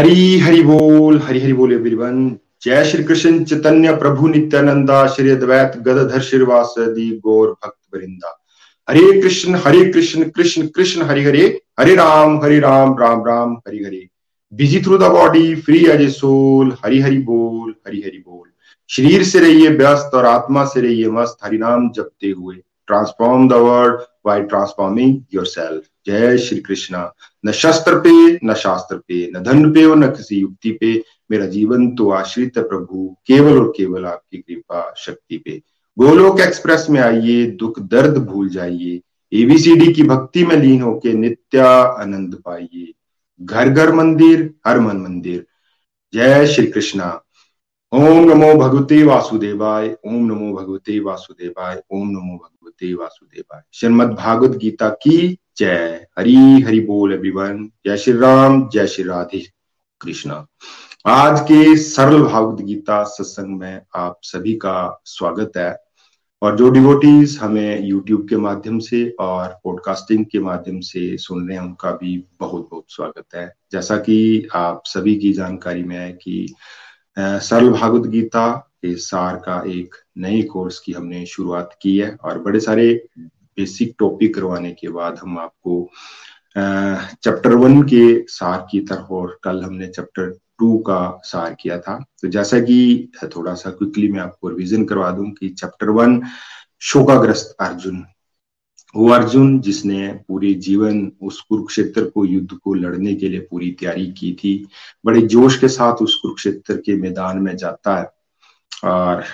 हरी हरि बोल, हरि हरि बोल एवरीवन। जय श्री कृष्ण चैतन्य प्रभु नित्यानंदा, श्री अद्वैत गदधर श्रीवासदि गौर भक्त वृंदा। Hare Krishna Hare Krishna Krishna Krishna, Hare Hare. Hare Ram Hare Ram Ram Ram, Hare Hare. Busy through the body free as a soul Hari Hari बोल, हरि हरि बोल। शरीर से रहिए व्यस्त और आत्मा से रहिए मस्त, हरि नाम जपते हुए। Transform the world by transforming yourself जय श्री कृष्णा। न शस्त्र पे न शास्त्र पे न धन पे और न किसी युक्ति पे मेरा जीवन तो आश्रित है प्रभु, केवल और केवल आपकी कृपा शक्ति पे। गोलोक एक्सप्रेस में आइए, दुख दर्द भूल जाइए। एबीसीडी की भक्ति में लीन होके नित्या आनंद पाइए। घर घर मंदिर, हर मन मंदिर। जय श्री कृष्णा। ओम नमो भगवते वासुदेवाय, ओम नमो भगवते वासुदेवाय, ओम नमो भगवते वासुदेवाय। श्रीमद भागवत गीता की जय हरी, हरि बोल एवरीवन जय श्री राम, जय श्री राधे कृष्णा। आज के सरल गीता सत्संग में आप सभी का स्वागत है। और जो डिवोटीज हमें यूट्यूब के माध्यम से और पॉडकास्टिंग के माध्यम से सुन रहे हैं, उनका भी बहुत बहुत स्वागत है। जैसा कि आप सभी की जानकारी में है कि सरल भागवत गीता के सार का एक नए कोर्स की हमने शुरुआत की है और बड़े सारे बेसिक टॉपिक करवाने के बाद हम आपको चैप्टर वन के सार की तरफ़ और कल हमने चैप्टर टू का सार किया था। तो जैसा कि थोड़ा सा क्विकली मैं आपको रिविजन करवा दूँ कि चैप्टर वन शोकाग्रस्त अर्जुन। वो अर्जुन जिसने पूरे जीवन उस कुरुक्षेत्र को, युद्ध को लड़ने के लिए पूरी तैयारी की थी, बड़े जोश के साथ उस कुरुक्षेत्र के मैदान में जाता है और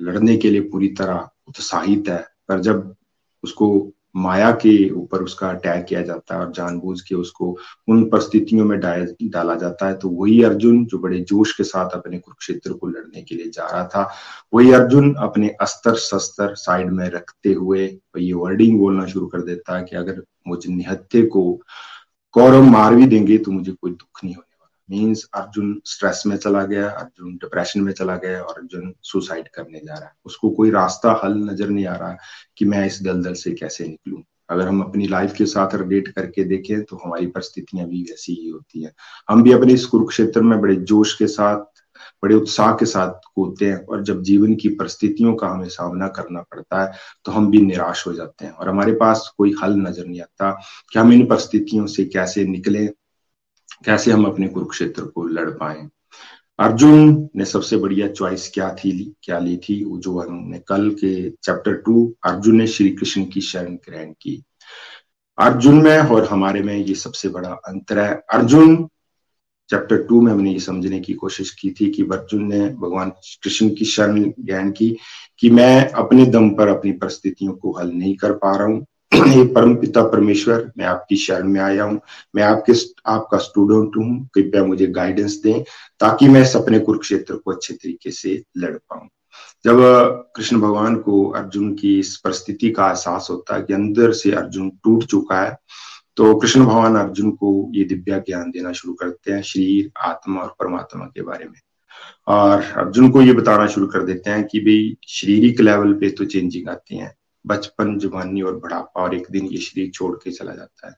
लड़ने के लिए पूरी तरह उत्साहित है। पर जब उसको माया के ऊपर उसका अटैक किया जाता है और जानबूझ के उसको उन परिस्थितियों में डाला जाता है। तो वही अर्जुन जो बड़े जोश के साथ अपने कुरुक्षेत्र को लड़ने के लिए जा रहा था, वही अर्जुन अपने अस्त्र शस्त्र साइड में रखते हुए ये वर्डिंग बोलना शुरू कर देता है कि अगर मुझे निहत्थे को कौरव मार भी देंगे तो मुझे कोई दुख नहीं होने मीन्स अर्जुन स्ट्रेस में चला गया अर्जुन डिप्रेशन में चला गया और अर्जुन सुसाइड करने जा रहा है। उसको कोई रास्ता, हल नज़र नहीं आ रहा कि मैं इस दलदल से कैसे निकलूं। अगर हम अपनी लाइफ के साथ रिलेट करके देखें तो हमारी परिस्थितियाँ भी वैसी ही होती हैं। हम भी अपने इस कुरुक्षेत्र में बड़े जोश के साथ, बड़े उत्साह के साथ कूदते हैं और जब जीवन की परिस्थितियों का हमें सामना करना पड़ता है तो हम भी निराश हो जाते हैं और हमारे पास कोई हल नज़र नहीं आता कि हम इन परिस्थितियों से कैसे निकले कैसे हम अपने कुरुक्षेत्र को लड़ पाए? अर्जुन ने सबसे बढ़िया चॉइस क्या थी क्या ली थी? वो जो हमने कल के चैप्टर टू अर्जुन ने श्री कृष्ण की शरण ग्रहण की। अर्जुन में और हमारे में ये सबसे बड़ा अंतर है। अर्जुन चैप्टर टू में हमने ये समझने की कोशिश की थी कि अर्जुन ने भगवान कृष्ण की शरण ग्रहण की कि मैं अपने दम पर अपनी परिस्थितियों को हल नहीं कर पा रहा हूँ। हे परम पिता परमेश्वर, मैं आपकी शरण में आया हूँ। मैं आपके आपका स्टूडेंट हूँ। कृपया मुझे गाइडेंस दें ताकि मैं इस अपने कुरुक्षेत्र को अच्छे तरीके से लड़ पाऊँ। जब कृष्ण भगवान को अर्जुन की इस परिस्थिति का एहसास होता है कि अंदर से अर्जुन टूट चुका है तो कृष्ण भगवान अर्जुन को ये दिव्या ज्ञान देना शुरू करते हैं शरीर, आत्मा और परमात्मा के बारे में। और अर्जुन को ये बताना शुरू कर देते हैं कि भाई, शारीरिक लेवल पे तो चेंजिंग आती है। बचपन जवानी और बढ़ापा और एक दिन ये शरीर छोड़ के चला जाता है।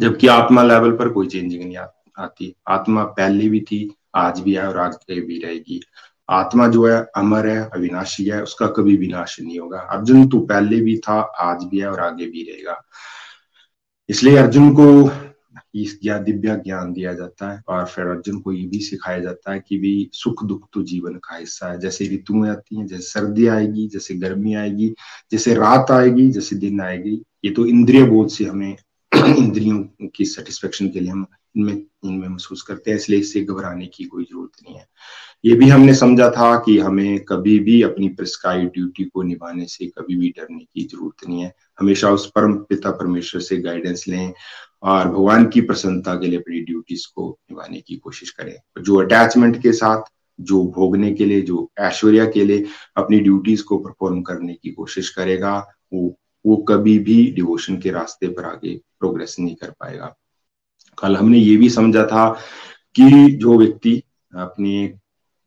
जबकि आत्मा लेवल पर कोई चेंजिंग नहीं आ, आती। आत्मा पहले भी थी आज भी है और आगे भी रहेगी। आत्मा जो है अमर है अविनाशी है उसका कभी विनाश नहीं होगा। अर्जुन तो पहले भी था आज भी है और आगे भी रहेगा। इसलिए अर्जुन को इस ज्ञान दिव्या ज्ञान दिया जाता है। और फिर अर्जुन को ये भी सिखाया जाता है कि भी सुख दुख तो जीवन का हिस्सा है। जैसे ऋतुएँ आती हैं, जैसे सर्दी आएगी, जैसे गर्मी आएगी, जैसे रात आएगी, जैसे दिन आएगी। ये तो इंद्रिय बोध से हमें इंद्रियों की सेटिस्फेक्शन के लिए हम इनमें इनमें महसूस करते हैं, इसलिए इससे घबराने की कोई ज़रूरत नहीं है। ये भी हमने समझा था कि हमें कभी भी अपनी प्रिस्क्राइब ड्यूटी को निभाने से कभी भी डरने की ज़रूरत नहीं है। हमेशा उस परम पिता परमेश्वर से गाइडेंस लें और भगवान की प्रसन्नता के लिए अपनी ड्यूटीज़ को निभाने की कोशिश करें। जो अटैचमेंट के साथ, जो भोगने के लिए, जो ऐश्वर्या के लिए अपनी ड्यूटीज़ को परफॉर्म करने की कोशिश करेगा, वो वो कभी भी डिवोशन के रास्ते पर आगे प्रोग्रेस नहीं कर पाएगा। कल हमने ये भी समझा था कि जो व्यक्ति अपने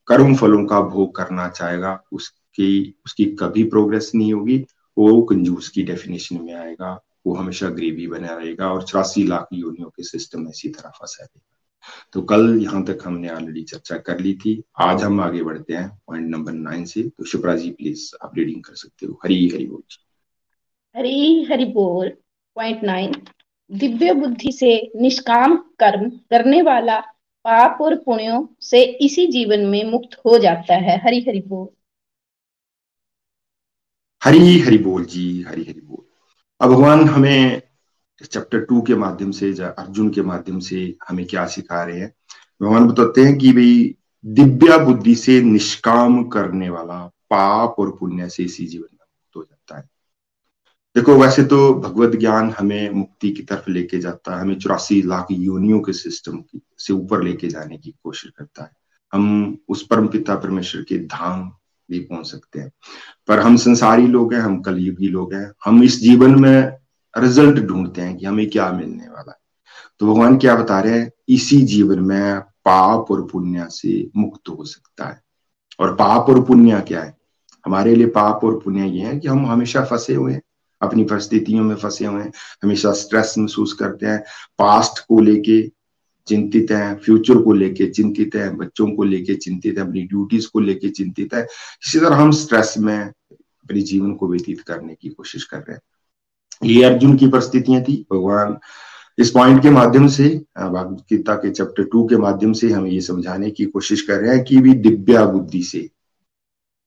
कर्म फलों का भोग करना चाहेगा, उसकी उसकी कभी प्रोग्रेस नहीं होगी, वो कंजूस की डेफिनेशन में आएगा। वो हमेशा गरीबी बना रहेगा और चौरासी लाख योनियों के सिस्टम में इसी तरह फंसा रहेगा। तो कल यहाँ तक हमने ऑलरेडी चर्चा कर ली थी। आज हम आगे बढ़ते हैं पॉइंट नंबर नाइन से। तो शिप्रा जी प्लीज़ आप रीडिंग कर सकते हो। हरी हरी बोल। जी हरी हरि बोल। पॉइंट नाइन दिव्य बुद्धि से निष्काम कर्म करने वाला पाप और पुण्यों से इसी जीवन में मुक्त हो जाता है। हरी हरि बोल। हरी हरि बोल जी हरी हरि बोल। अब भगवान हमें चैप्टर टू के माध्यम से अर्जुन के माध्यम से हमें क्या सिखा रहे हैं? भगवान बताते हैं कि भाई, दिव्या बुद्धि से निष्काम करने वाला पाप और पुण्य से इसी जीवन में मुक्त हो जाता है। देखो, वैसे तो भगवत ज्ञान हमें मुक्ति की तरफ़ लेके जाता है। हमें चौरासी लाख योनियों के सिस्टम से ऊपर लेके जाने की कोशिश करता है। हम उस परम पिता परमेश्वर के धाम भी पहुँच सकते हैं। पर हम संसारी लोग हैं, हम कलयुगी लोग हैं। हम इस जीवन में रिज़ल्ट ढूंढते हैं कि हमें क्या मिलने वाला है। तो भगवान क्या बता रहे हैं? इसी जीवन में पाप और पुण्य से मुक्त हो सकता है। और पाप और पुण्य क्या है? हमारे लिए पाप और पुण्य ये है कि हम हमेशा फंसे हुए हैं, अपनी परिस्थितियों में फंसे हुए हैं, हमेशा स्ट्रेस महसूस करते हैं। पास्ट को लेके चिंतित है फ्यूचर को लेके चिंतित है, बच्चों को लेके चिंतित है, अपनी ड्यूटीज़ को लेके चिंतित है, इसी तरह हम स्ट्रेस में अपने जीवन को व्यतीत करने की कोशिश कर रहे हैं। ये अर्जुन की परिस्थितियाँ थी, भगवान इस पॉइंट के माध्यम से भगवत गीता के चैप्टर टू के माध्यम से हम ये समझाने की कोशिश कर रहे हैं कि भी दिव्या बुद्धि से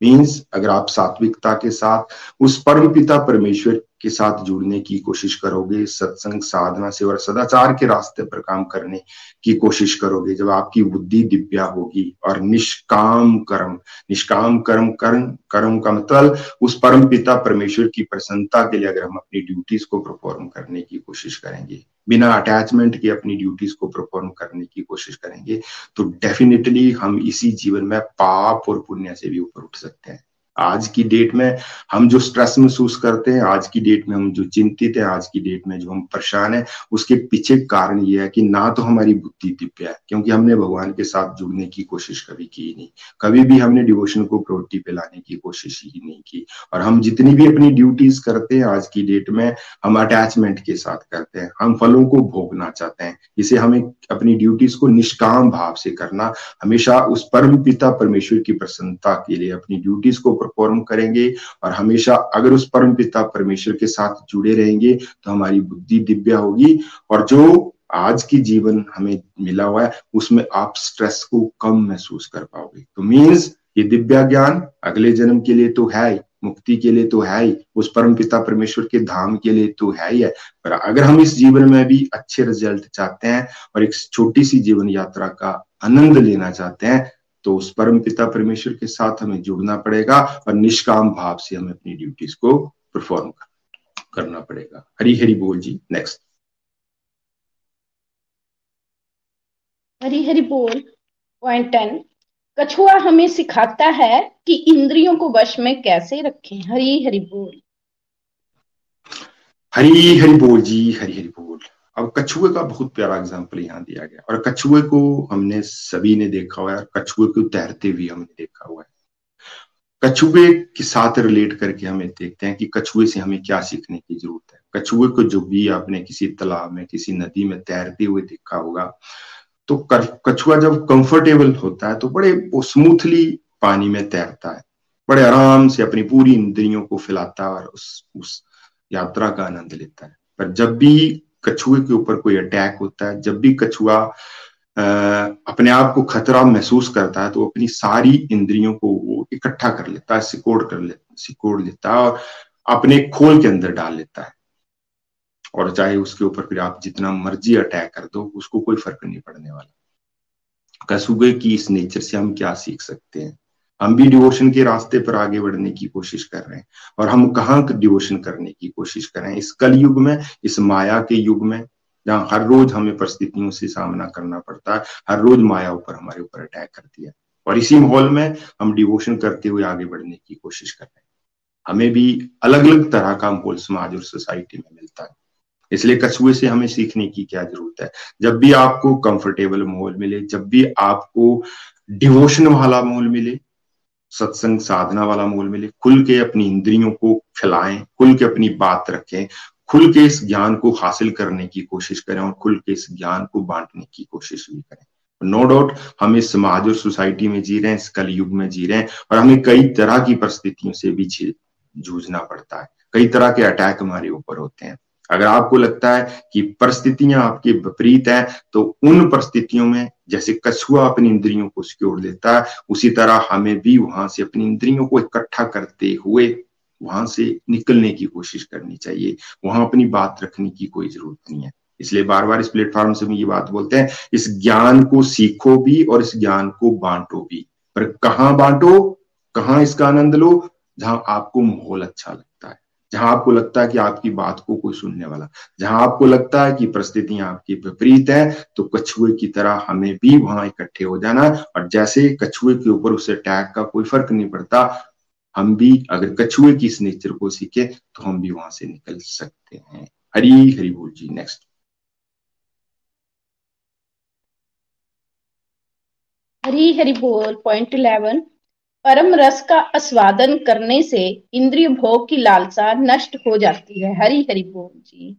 मीन्स अगर आप सात्विकता के साथ, उस परम पिता परमेश्वर के साथ जुड़ने की कोशिश करोगे, सत्संग, साधना से और सदाचार के रास्ते पर काम करने की कोशिश करोगे, जब आपकी बुद्धि दिव्या होगी और निष्काम कर्म निष्काम कर्म कर्म कर्म का मतलब उस परम पिता परमेश्वर की प्रसन्नता के लिए अगर हम अपनी ड्यूटीज़ को परफॉर्म करने की कोशिश करेंगे, बिना अटैचमेंट के अपनी ड्यूटीज़ को परफॉर्म करने की कोशिश करेंगे तो डेफिनेटली हम इसी जीवन में पाप और पुण्य से भी ऊपर उठ सकते हैं। आज की डेट में हम जो स्ट्रेस महसूस करते हैं, आज की डेट में हम जो चिंतित है, आज की डेट में जो हम परेशान है, उसके पीछे कारण ये है कि ना तो हमारी बुद्धि दिव्य है, क्योंकि हमने भगवान के साथ जुड़ने की कोशिश कभी की नहीं। कभी भी हमने डिवोशन को प्रोटी पे लाने की कोशिश ही नहीं की। और हम जितनी भी अपनी ड्यूटीज़ करते हैं, आज की डेट में हम अटैचमेंट के साथ करते हैं, हम फलों को भोगना चाहते हैं। इसे हमें अपनी ड्यूटीज़ को निष्काम भाव से करना, हमेशा उस परम पिता परमेश्वर की प्रसन्नता के लिए अपनी ड्यूटीज़ को परफॉर्म करेंगे और हमेशा अगर उस परम पिता परमेश्वर के साथ जुड़े रहेंगे तो हमारी बुद्धि दिव्या होगी और जो आज की जीवन हमें मिला हुआ है, उसमें आप स्ट्रेस को कम महसूस कर पाओगे। तो मीन्स ये दिव्या ज्ञान अगले जन्म के लिए तो है मुक्ति के लिए तो है ही, उस परम पिता परमेश्वर के धाम के लिए तो है ही है। पर अगर हम इस जीवन में भी अच्छे रिज़ल्ट चाहते हैं और एक छोटी सी जीवन यात्रा का आनंद लेना चाहते हैं तो उस परम पिता परमेश्वर के साथ हमें जुड़ना पड़ेगा और निष्काम भाव से हमें अपनी ड्यूटीज़ को परफॉर्म करना पड़ेगा। हरी हरी बोल जी नेक्स्ट हरी हरी बोल पॉइंट टेन कछुआ हमें सिखाता है कि इंद्रियों को वश में कैसे रखें। हरी हरी बोल। हरी हरी बोल जी हरी हरी बोल। अब कछुए का बहुत प्यारा एग्ज़ाम्पल यहाँ दिया गया। और कछुए को हमने सभी ने देखा हुआ है कछुए को तैरते हुए हमने देखा हुआ है। कछुए के साथ रिलेट करके हमें देखते हैं कि कछुए से हमें क्या सीखने की ज़रूरत है। कछुए को जो भी आपने किसी तालाब में, किसी नदी में तैरते हुए देखा होगा तो कछुआ जब कंफर्टेबल होता है तो बड़े स्मूथली पानी में तैरता है। बड़े आराम से अपनी पूरी इंद्रियों को फैलाता है और उस उस यात्रा का आनंद लेता है। पर जब भी कछुए के ऊपर कोई अटैक होता है, जब भी कछुआ अपने आप को खतरा महसूस करता है तो अपनी सारी इंद्रियों को वो इकट्ठा कर लेता है, सिकोड़ कर ले, सिकोड़ लेता है और अपने खोल के अंदर डाल लेता है। और चाहे उसके ऊपर फिर आप जितना मर्ज़ी अटैक कर दो, उसको कोई फ़र्क नहीं पड़ने वाला। कसूगे की इस नेचर से हम क्या सीख सकते हैं? हम भी डिवोशन के रास्ते पर आगे बढ़ने की कोशिश कर रहे हैं और हम कहाँ डिवोशन करने की कोशिश कर रहे हैं? इस कल युग में, इस माया के युग में, जहाँ हर रोज हमें परिस्थितियों से सामना करना पड़ता है, हर रोज माया ऊपर हमारे ऊपर अटैक करती है। और इसी माहौल में हम डिवोशन करते हुए आगे बढ़ने की कोशिश कर रहे हैं। हमें भी अलग अलग तरह का माहौल समाज और सोसाइटी में मिलता है। इसलिए कछुए से हमें सीखने की क्या ज़रूरत है? जब भी आपको कंफर्टेबल माहौल मिले, जब भी आपको डिवोशन वाला माहौल मिले सत्संग साधना वाला माहौल मिले, खुल के अपनी इंद्रियों को फैलाएँ, खुल के अपनी बात रखें, खुल के इस ज्ञान को हासिल करने की कोशिश करें और खुल के इस ज्ञान को बांटने की कोशिश भी करें। नो डाउट हम इस समाज और सोसाइटी में जी रहे हैं, इस कल युग में जी रहे हैं और हमें कई तरह की परिस्थितियों से भी जूझना पड़ता है। कई तरह के अटैक हमारे ऊपर होते हैं। अगर आपको लगता है कि परिस्थितियाँ आपके विपरीत है तो उन परिस्थितियों में जैसे कछुआ अपनी इंद्रियों को सिक्योर लेता है, उसी तरह हमें भी वहाँ से अपनी इंद्रियों को इकट्ठा करते हुए वहाँ से निकलने की कोशिश करनी चाहिए। वहाँ अपनी बात रखने की कोई ज़रूरत नहीं है। इसलिए बार बार इस प्लेटफॉर्म से हम ये बात बोलते हैं, इस ज्ञान को सीखो भी और इस ज्ञान को बांटो भी। पर कहाँ बांटो? कहाँ इसका आनंद लो? जहाँ आपको माहौल अच्छा लगता है जहाँ आपको लगता है कि आपकी बात को कोई सुनने वाला, जहाँ आपको लगता है कि परिस्थितियाँ आपकी विपरीत है तो कछुए की तरह हमें भी वहाँ इकट्ठे हो जाना और जैसे कछुए के ऊपर उसे अटैक का कोई फ़र्क नहीं पड़ता, हम भी अगर कछुए की इस नेचर को सीखे तो हम भी वहाँ से निकल सकते हैं। हरी हरी बोल जी नेक्स्ट हरी हरी बोल पॉइंट इलेवन परम रस का आस्वादन करने से इंद्रिय भोग की लालसा नष्ट हो जाती है। हरी हरी बोल जी।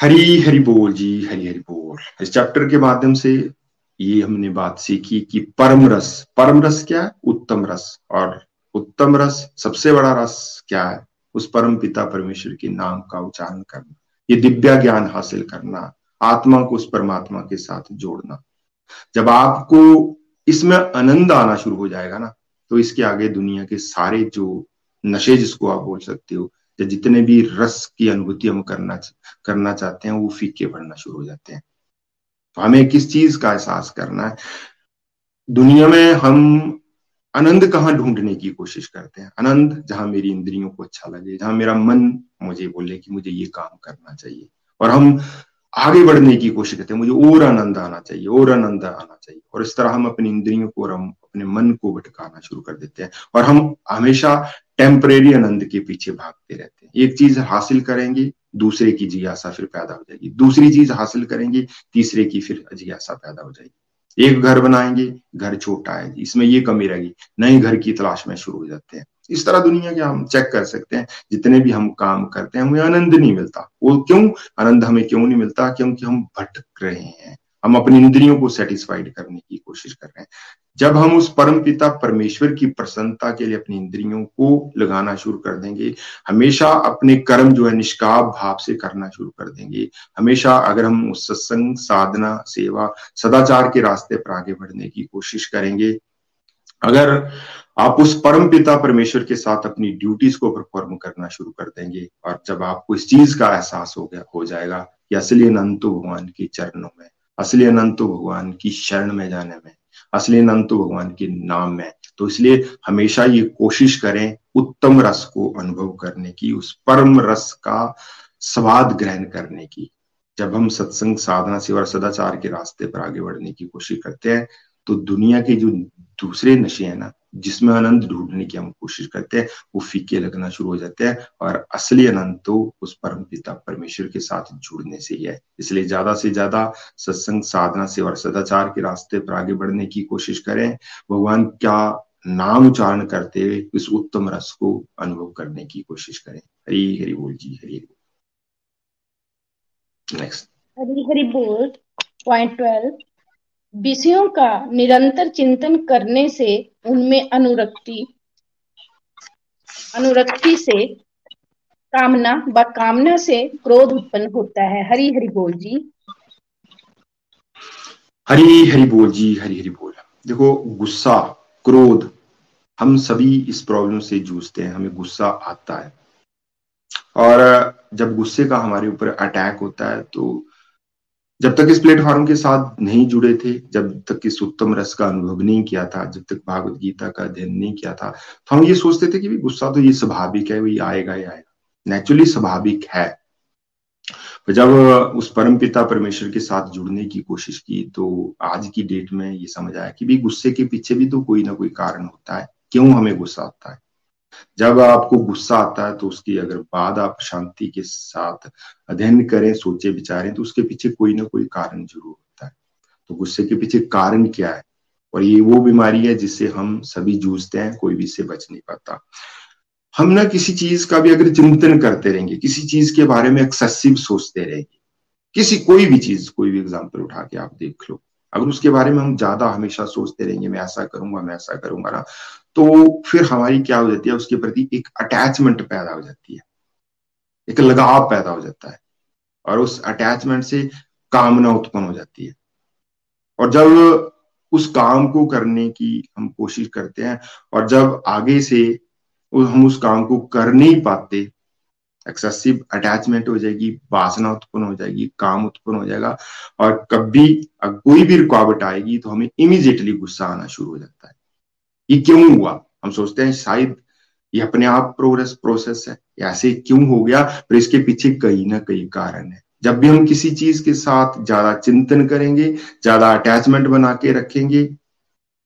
हरी हरी बोल जी, हरी हरी बोल। इस चैप्टर के माध्यम से ये हमने बात सीखी कि परम रस परम रस क्या है? उत्तम रस। और उत्तम रस सबसे बड़ा रस क्या है? उस परम पिता परमेश्वर के नाम का उच्चारण करना, ये दिव्या ज्ञान हासिल करना, आत्मा को उस परमात्मा के साथ जोड़ना। जब आपको इसमें आनंद आना शुरू हो जाएगा ना। तो इसके आगे दुनिया के सारे जो नशे जिसको आप बोल सकते हो, या जितने भी रस की अनुभूति हम करना करना चाहते हैं, वो फीके पड़ना शुरू हो जाते हैं। तो हमें किस चीज़ का एहसास करना है? दुनिया में हम आनंद कहाँ ढूँढने की कोशिश करते हैं? आनंद, जहाँ मेरी इंद्रियों को अच्छा लगे, जहाँ मेरा मन मुझे बोले कि मुझे ये काम करना चाहिए। और हम आगे बढ़ने की कोशिश करते हैं। मुझे और आनंद आना चाहिए, और आनंद आना चाहिए। और इस तरह हम अपनी इंद्रियों को और हम अपने मन को भटकाना शुरू कर देते हैं और हम हमेशा टेम्परेरी आनंद के पीछे भागते रहते हैं। एक चीज़ हासिल करेंगे, दूसरे की जिज्ञासा फिर पैदा हो जाएगी। दूसरी चीज़ हासिल करेंगे, तीसरे की फिर जिज्ञासा पैदा हो जाएगी। एक घर बनाएँगे, घर छोटा है इसमें ये कमी रहेगी, नए घर की तलाश में शुरू हो जाते हैं। इस तरह दुनिया के हम चेक कर सकते हैं, जितने भी हम काम करते हैं, हमें आनंद नहीं मिलता। वो क्यों? आनंद हमें क्यों नहीं मिलता? क्योंकि हम भटक रहे हैं। हम अपनी इंद्रियों को सेटिस्फाइड करने की कोशिश कर रहे हैं। जब हम उस परम पिता परमेश्वर की प्रसन्नता के लिए अपनी इंद्रियों को लगाना शुरू कर देंगे, हमेशा अपने कर्म जो है निष्काम भाव से करना शुरू कर देंगे। हमेशा अगर हम उस सत्संग, साधना, सेवा, सदाचार के रास्ते पर आगे बढ़ने की कोशिश करेंगे अगर आप उस परम पिता परमेश्वर के साथ अपनी ड्यूटीज़ को परफॉर्म करना शुरू कर देंगे, और जब आपको इस चीज़ का एहसास हो गया, हो जाएगा कि असली अनंत भगवान के चरणों में, असली अनंत भगवान की शरण में जाने में, असली अनंत भगवान के नाम में तो इसलिए हमेशा ये कोशिश करें उत्तम रस को अनुभव करने की, उस परम रस का स्वाद ग्रहण करने की। जब हम सत्संग, साधना, सेवा सदाचार के रास्ते पर आगे बढ़ने की कोशिश करते हैं तो दुनिया के जो दूसरे नशे हैं ना, जिसमें आनंद ढूँढने की हम कोशिश करते हैं, वो फीके लगना शुरू हो जाते हैं और असली आनंद तो उस परम पिता परमेश्वर के साथ जुड़ने से ही है। इसलिए ज़्यादा से ज़्यादा सत्संग, साधना से और सदाचार के रास्ते पर आगे बढ़ने की कोशिश करें। भगवान क्या नाम उच्चारण करते हुए इस उत्तम रस को अनुभव करने की कोशिश करें? हरी हरि बोल जी, हरी नेक्स्ट हरी हरि बोल पॉइंट ट्वेल्व विषयों का निरंतर चिंतन करने से उनमें अनुरक्ति अनुरक्ति से कामना व कामना से क्रोध उत्पन्न होता है। हरी हरि बोल जी। हरी हरि बोल जी, हरी हरि बोल। देखो, गुस्सा, क्रोध, हम सभी इस प्रॉब्लम से जूझते हैं, हमें गुस्सा आता है। और जब गुस्से का हमारे ऊपर अटैक होता है तो जब तक इस प्लेटफॉर्म के साथ नहीं जुड़े थे, जब तक इस उत्तम रस का अनुभव नहीं किया था, जब तक भागवत गीता का अध्ययन नहीं किया था तो हम ये सोचते थे कि भी गुस्सा तो ये स्वाभाविक है वही आएगा ही आएगा। नेचुरली स्वाभाविक है। जब उस परम पिता परमेश्वर के साथ जुड़ने की कोशिश की तो आज की डेट में ये समझ आया कि भी गुस्से के पीछे भी तो कोई ना कोई कारण होता है। क्यों हमें गुस्सा आता है? जब आपको गुस्सा आता है तो उसकी अगर बाद आप शांति के साथ अध्ययन करें, सोचे, विचारें तो उसके पीछे कोई ना कोई कारण ज़रूर होता है। तो गुस्से के पीछे कारण क्या है? और ये वो बीमारी है जिससे हम सभी जूझते हैं, कोई भी इससे बच नहीं पाता। हम ना किसी चीज़ का भी अगर चिंतन करते रहेंगे, किसी चीज़ के बारे में एक्सेसिव सोचते रहेंगे, किसी कोई भी चीज़, कोई भी एग्ज़ाम्पल उठा के आप देख लो। अगर उसके बारे में हम ज़्यादा हमेशा सोचते रहेंगे, मैं ऐसा करूँगा, मैं ऐसा करूँगा ना तो फिर हमारी क्या हो जाती है, उसके प्रति एक अटैचमेंट पैदा हो जाती है। एक लगाव पैदा हो जाता है और उस अटैचमेंट से कामना उत्पन्न हो जाती है। और जब उस काम को करने की हम कोशिश करते हैं और जब आगे से हम उस काम को कर नहीं पाते एक्सेसिव अटैचमेंट हो जाएगी, वासना उत्पन्न हो जाएगी, काम उत्पन्न हो जाएगा और कभी, कोई भी रुकावट आएगी तो हमें इमीजिएटली गुस्सा आना शुरू हो जाता है। ये क्यों हुआ? हम सोचते हैं, शायद ये अपने आप प्रोग्रेस, प्रोसेस है। ऐसे क्यों हो गया? पर इसके पीछे कहीं ना कहीं कारण है। जब भी हम किसी चीज़ के साथ ज़्यादा चिंतन करेंगे, ज़्यादा अटैचमेंट बना के रखेंगे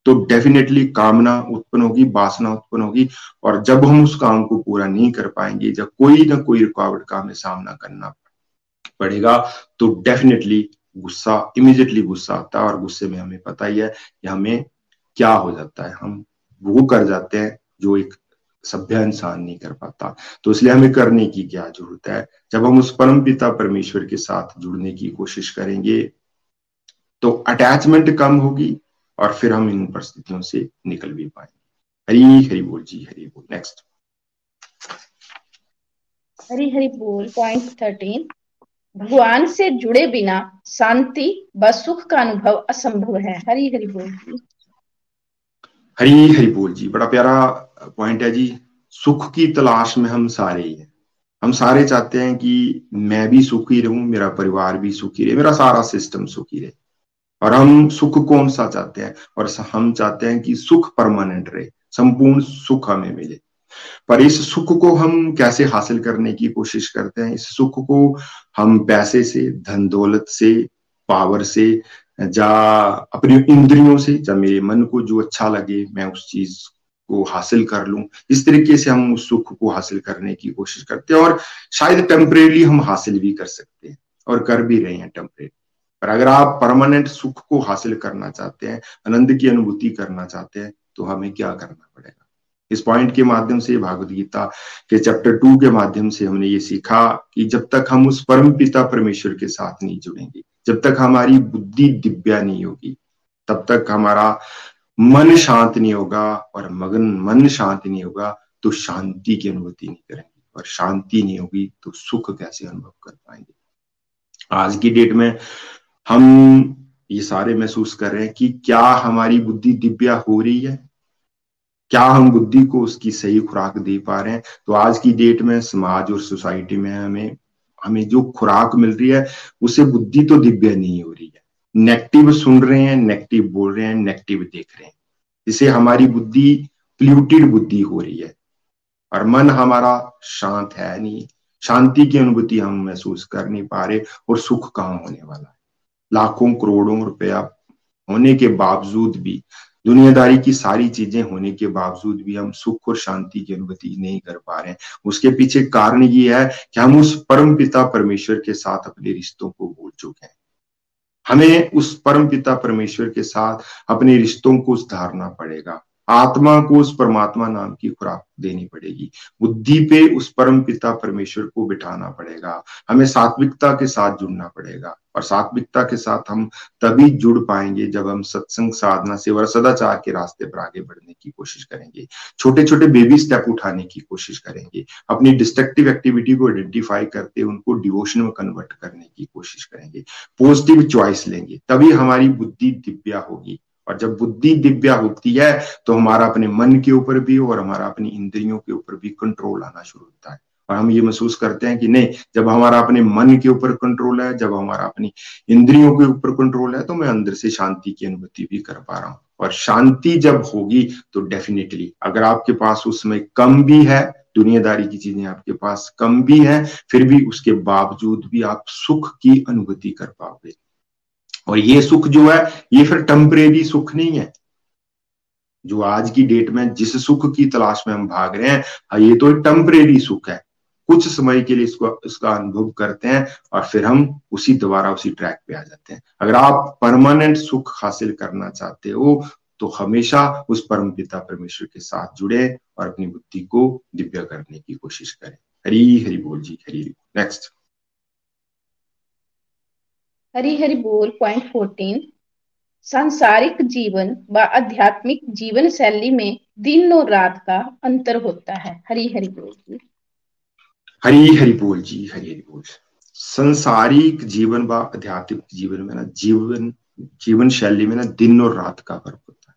तो डेफिनेटली कामना उत्पन्न होगी, वासना उत्पन्न होगी, और जब हम उस काम को पूरा नहीं कर पाएँगे जब कोई ना कोई रुकावट का हमें सामना करना पड़ेगा तो डेफिनेटली गुस्सा इमिजिएटली गुस्सा आता है, और गुस्से में हमें पता ही है कि हमें क्या हो जाता है। हम वो कर जाते हैं जो एक सभ्य इंसान नहीं कर पाता। तो इसलिए हमें करने की क्या ज़रूरत है? जब हम उस परम पिता परमेश्वर के साथ जुड़ने की कोशिश करेंगे तो अटैचमेंट कम होगी और फिर हम इन परिस्थितियों से निकल भी पाएँगे। हरी हरी बोल जी, हरी बोल। नेक्स्ट हरी हरी बोल पॉइंट थर्टीन भगवान से जुड़े बिना शांति व सुख का अनुभव असंभव है। हरी हरी बोल जी। हरी हरी बोल जी, बड़ा प्यारा पॉइंट है जी। सुख की तलाश में हम सारे ही हैं। हम सारे चाहते हैं कि मैं भी सुखी रहूँ, मेरा परिवार भी सुखी रहे, मेरा सारा सिस्टम सुखी रहे। और हम सुख कौन सा चाहते हैं? और हम चाहते हैं कि सुख परमानेंट रहे, संपूर्ण सुख हमें मिले। पर इस सुख को हम कैसे हासिल करने की कोशिश करते हैं? इस सुख को हम पैसे से, धन दौलत से पावर से जा अपनी इंद्रियों से जब मेरे मन को जो अच्छा लगे, मैं उस चीज़ को हासिल कर लूँ। इस तरीके से हम उस सुख को हासिल करने की कोशिश करते हैं और शायद टेम्परेली हम हासिल भी कर सकते हैं और कर भी रहे हैं टेम्परेरी पर अगर आप परमानेंट सुख को हासिल करना चाहते हैं, आनंद की अनुभूति करना चाहते हैं तो हमें क्या करना पड़ेगा? इस पॉइंट के माध्यम से, भागवत गीता के चैप्टर टू के माध्यम से हमने ये सीखा कि जब तक हम उस परम पिता परमेश्वर के साथ नहीं जुड़ेंगे जब तक हमारी बुद्धि दिव्या नहीं होगी, तब तक हमारा मन शांत नहीं होगा और मगन मन शांत नहीं होगा तो शांति की अनुभूति नहीं करेंगे। और शांति नहीं होगी तो सुख कैसे अनुभव कर पाएँगे? आज की डेट में हम ये सारे महसूस कर रहे हैं कि क्या हमारी बुद्धि दिव्या हो रही है? क्या हम बुद्धि को उसकी सही खुराक दे पा रहे हैं? तो आज की डेट में समाज और सोसाइटी में हमें हमें जो खुराक मिल रही है, उसे बुद्धि तो दिव्य नहीं हो रही है। नेगेटिव सुन रहे हैं नेगेटिव बोल रहे हैं नेगेटिव देख रहे हैं। जिसे हमारी बुद्धि प्ल्यूटेड बुद्धि हो रही है। और मन हमारा शांत है नहीं। शांति की अनुभूति हम महसूस कर नहीं पा रहे और सुख कहाँ होने वाला है? लाखों करोड़ों रुपया होने के बावजूद भी दुनियादारी की सारी चीज़ें होने के बावजूद भी हम सुख और शांति की अनुभूति नहीं कर पा रहे हैं। उसके पीछे कारण ये है कि हम उस परम पिता परमेश्वर के साथ अपने रिश्तों को भूल चुके हैं। हमें उस परम पिता परमेश्वर के साथ अपने रिश्तों को सुधारना पड़ेगा। आत्मा को उस परमात्मा नाम की खुराक देनी पड़ेगी। बुद्धि पे उस परम पिता परमेश्वर को बिठाना पड़ेगा। हमें सात्विकता के साथ जुड़ना पड़ेगा और सात्विकता के साथ हम तभी जुड़ पाएँगे जब हम सत्संग साधना से और सदाचार के रास्ते पर आगे बढ़ने की कोशिश करेंगे। छोटे छोटे बेबी स्टेप उठाने की कोशिश करेंगे। अपनी डिस्ट्रक्टिव एक्टिविटी को आइडेंटिफाई करते उनको डिवोशन में कन्वर्ट करने की कोशिश करेंगे। पॉजिटिव चॉइस लेंगे। तभी हमारी बुद्धि दिव्या होगी। और जब बुद्धि दिव्या होती है तो हमारा अपने मन के ऊपर भी और हमारा अपनी इंद्रियों के ऊपर भी कंट्रोल आना शुरू होता है। और हम ये महसूस करते हैं कि नहीं, जब हमारा अपने मन के ऊपर कंट्रोल है, जब हमारा अपनी इंद्रियों के ऊपर कंट्रोल है तो मैं अंदर से शांति की अनुभूति भी कर पा रहा हूँ। और शांति जब होगी तो डेफिनेटली अगर आपके पास उसमें कम भी है, दुनियादारी की चीज़ें आपके पास कम भी है, फिर भी उसके बावजूद भी आप सुख की अनुभूति कर पाओगे। और ये सुख जो है ये फिर टेम्परेरी सुख नहीं है। जो आज की डेट में जिस सुख की तलाश में हम भाग रहे हैं हाँ, ये तो टेम्परेरी सुख है। कुछ समय के लिए इसको इसका अनुभव करते हैं और फिर हम उसी दोबारा उसी ट्रैक पे आ जाते हैं। अगर आप परमानेंट सुख हासिल करना चाहते हो तो हमेशा उस परम पिता परमेश्वर के साथ जुड़े और अपनी बुद्धि को दिव्य करने की कोशिश करें। हरी हरी बोल जी हरी नेक्स्ट हरी हरि बोल पॉइंट फोर्टीन सांसारिक जीवन व आध्यात्मिक जीवन शैली में दिन और रात का अंतर होता है। हरी हरि बोल जी। हरी हरि बोल जी हरी हरि बोल। संसारिक जीवन व आध्यात्मिक जीवन में ना, जीवन जीवन शैली में ना दिन और रात का फ़र्क होता है।